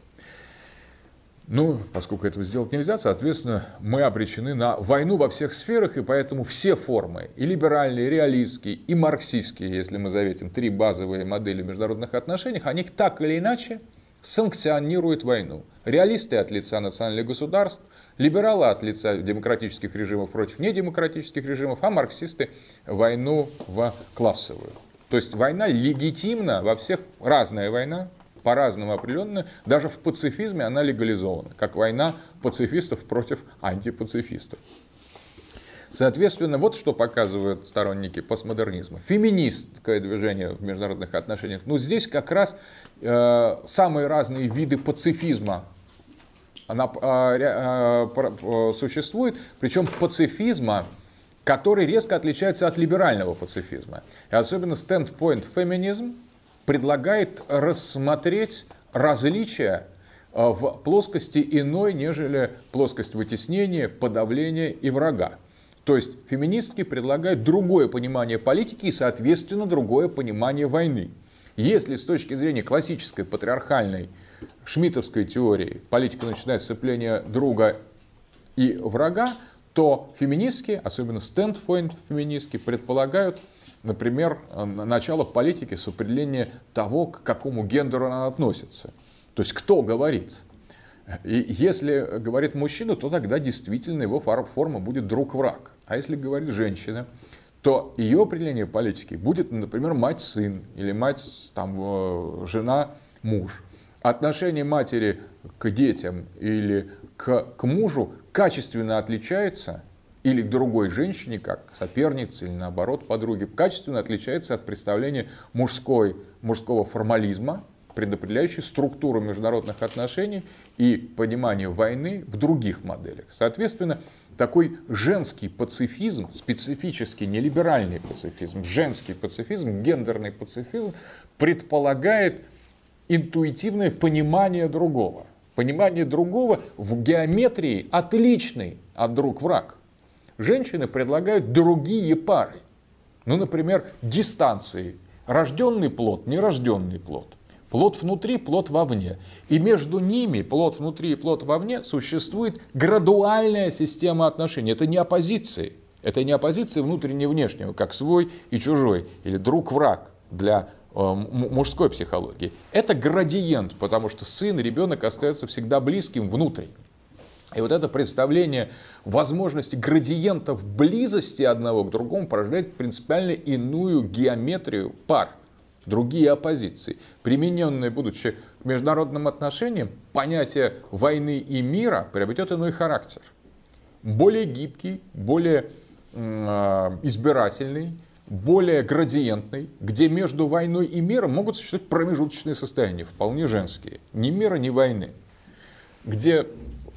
Ну, поскольку этого сделать нельзя, соответственно, мы обречены на войну во всех сферах, и поэтому все формы, и либеральные, и реалистские, и марксистские, если мы заветим три базовые модели международных отношений, они так или иначе санкционируют войну. Реалисты от лица национальных государств, либералы от лица демократических режимов против недемократических режимов, а марксисты войну в классовую. То есть война легитимна во всех, разная война, по-разному определенная, даже в пацифизме она легализована, как война пацифистов против антипацифистов. Соответственно, вот что показывают сторонники постмодернизма. Феминистское движение в международных отношениях. Ну, здесь как раз э, самые разные виды пацифизма она, э, э, существует, причем пацифизма, который резко отличается от либерального пацифизма. И особенно standpoint феминизм предлагает рассмотреть различия э, в плоскости иной, нежели плоскость вытеснения, подавления и врага. То есть феминистки предлагают другое понимание политики и, соответственно, другое понимание войны. Если с точки зрения классической патриархальной шмидтовской теории политика начинает с сцепления друга и врага, то феминистки, особенно стендпоинт феминистки, предполагают, например, начало политики с определения того, к какому гендеру она относится. То есть кто говорит. И если говорит мужчина, то тогда действительно его форма будет друг-враг. А если говорит женщина, то ее определение политики будет, например, мать-сын или мать-жена-муж. Отношение матери к детям или к, к мужу качественно отличается или к другой женщине, как сопернице или наоборот подруге, качественно отличается от представления мужской, мужского формализма, предопределяющей структуру международных отношений и понимание войны в других моделях. Соответственно, такой женский пацифизм, специфический нелиберальный пацифизм, женский пацифизм, гендерный пацифизм предполагает интуитивное понимание другого. Понимание другого в геометрии отличный от друг враг. Женщины предлагают другие пары. Ну, например, дистанции. Рожденный плод, нерожденный плод – Плод внутри, плод вовне. И между ними, плод внутри и плод вовне, существует градуальная система отношений. Это не оппозиции. Это не оппозиция внутреннего и внешнего, как свой и чужой, или друг-враг для мужской психологии. Это градиент, потому что сын, ребенок остается всегда близким внутренним. И вот это представление возможности градиентов близости одного к другому порождает принципиально иную геометрию пар – другие оппозиции. Примененные, будучи к международным отношениям, понятие войны и мира приобретет иной характер. Более гибкий, более э, избирательный, более градиентный, где между войной и миром могут существовать промежуточные состояния, вполне женские. Ни мира, ни войны. Где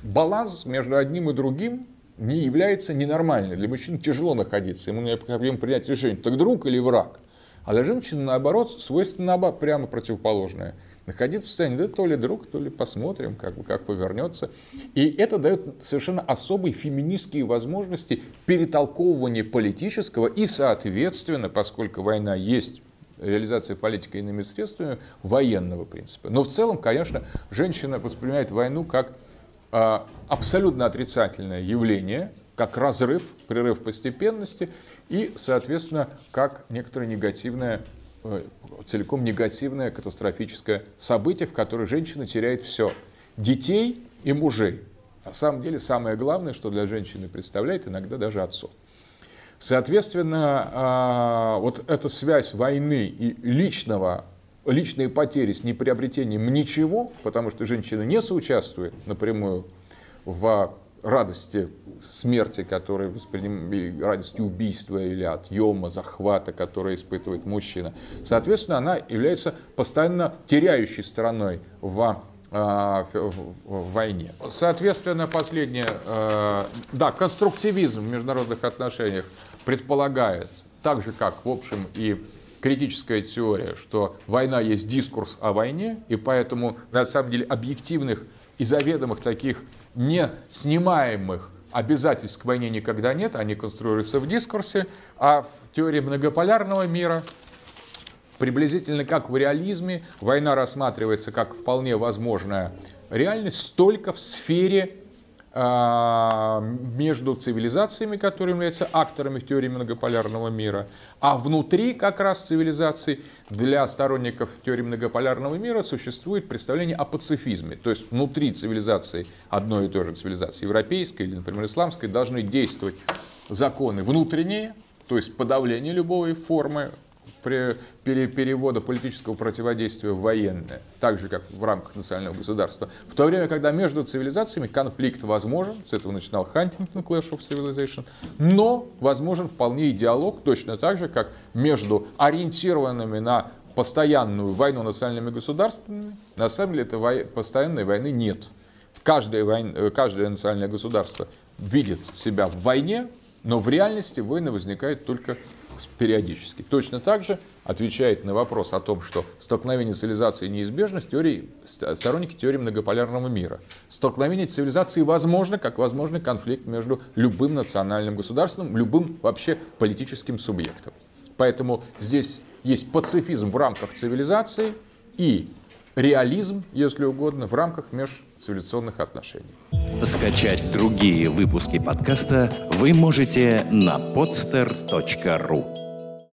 баланс между одним и другим не является ненормальным. Для мужчин тяжело находиться, ему необходимо принять решение, так друг или враг. А для женщины, наоборот, свойственно прямо противоположное. Находиться в состоянии, да то ли друг, то ли посмотрим, как, бы, как повернется. И это дает совершенно особые феминистские возможности перетолковывания политического и, соответственно, поскольку война есть реализация политики иными средствами, военного принципа. Но в целом, конечно, женщина воспринимает войну как э, абсолютно отрицательное явление, как разрыв, прерыв постепенности и, соответственно, как некоторое негативное, целиком негативное катастрофическое событие, в которое женщина теряет все. Детей и мужей. На самом деле самое главное, что для женщины представляет иногда даже отцов. Соответственно, а, вот эта связь войны и личного, личные потери с неприобретением ничего, потому что женщина не соучаствует напрямую в радости смерти, которую восприним... радости убийства или отъема, захвата, который испытывает мужчина. Соответственно, она является постоянно теряющей стороной в в войне. Соответственно, последнее, да, конструктивизм в международных отношениях предполагает, так же как, в общем, и критическая теория, что война есть дискурс о войне, и поэтому, на самом деле, объективных и заведомых таких не снимаемых обязательств к войне никогда нет, они конструируются в дискурсе, а в теории многополярного мира приблизительно как в реализме война рассматривается как вполне возможная реальность, столько в сфере между цивилизациями, которые являются акторами в теории многополярного мира, а внутри как раз цивилизаций для сторонников теории многополярного мира существует представление о пацифизме. То есть внутри цивилизации, одной и той же цивилизации, европейской или, например, исламской, должны действовать законы внутренние, то есть подавление любой формы перевода политического противодействия в военное, так же, как в рамках национального государства, в то время, когда между цивилизациями конфликт возможен, с этого начинал Хантингтон, Clash of Civilization, но возможен вполне и диалог, точно так же, как между ориентированными на постоянную войну национальными государствами, на самом деле этой постоянной войны нет. Каждое, война, каждое национальное государство видит себя в войне, но в реальности войны возникают только периодически. Точно так же отвечает на вопрос о том, что столкновение цивилизации неизбежно с теорией, сторонники теории многополярного мира. Столкновение цивилизации возможно, как возможный конфликт между любым национальным государством, любым вообще политическим субъектом. Поэтому здесь есть пацифизм в рамках цивилизации и реализм, если угодно, в рамках межцивилизационных отношений. Скачать другие выпуски подкаста вы можете на podster.ru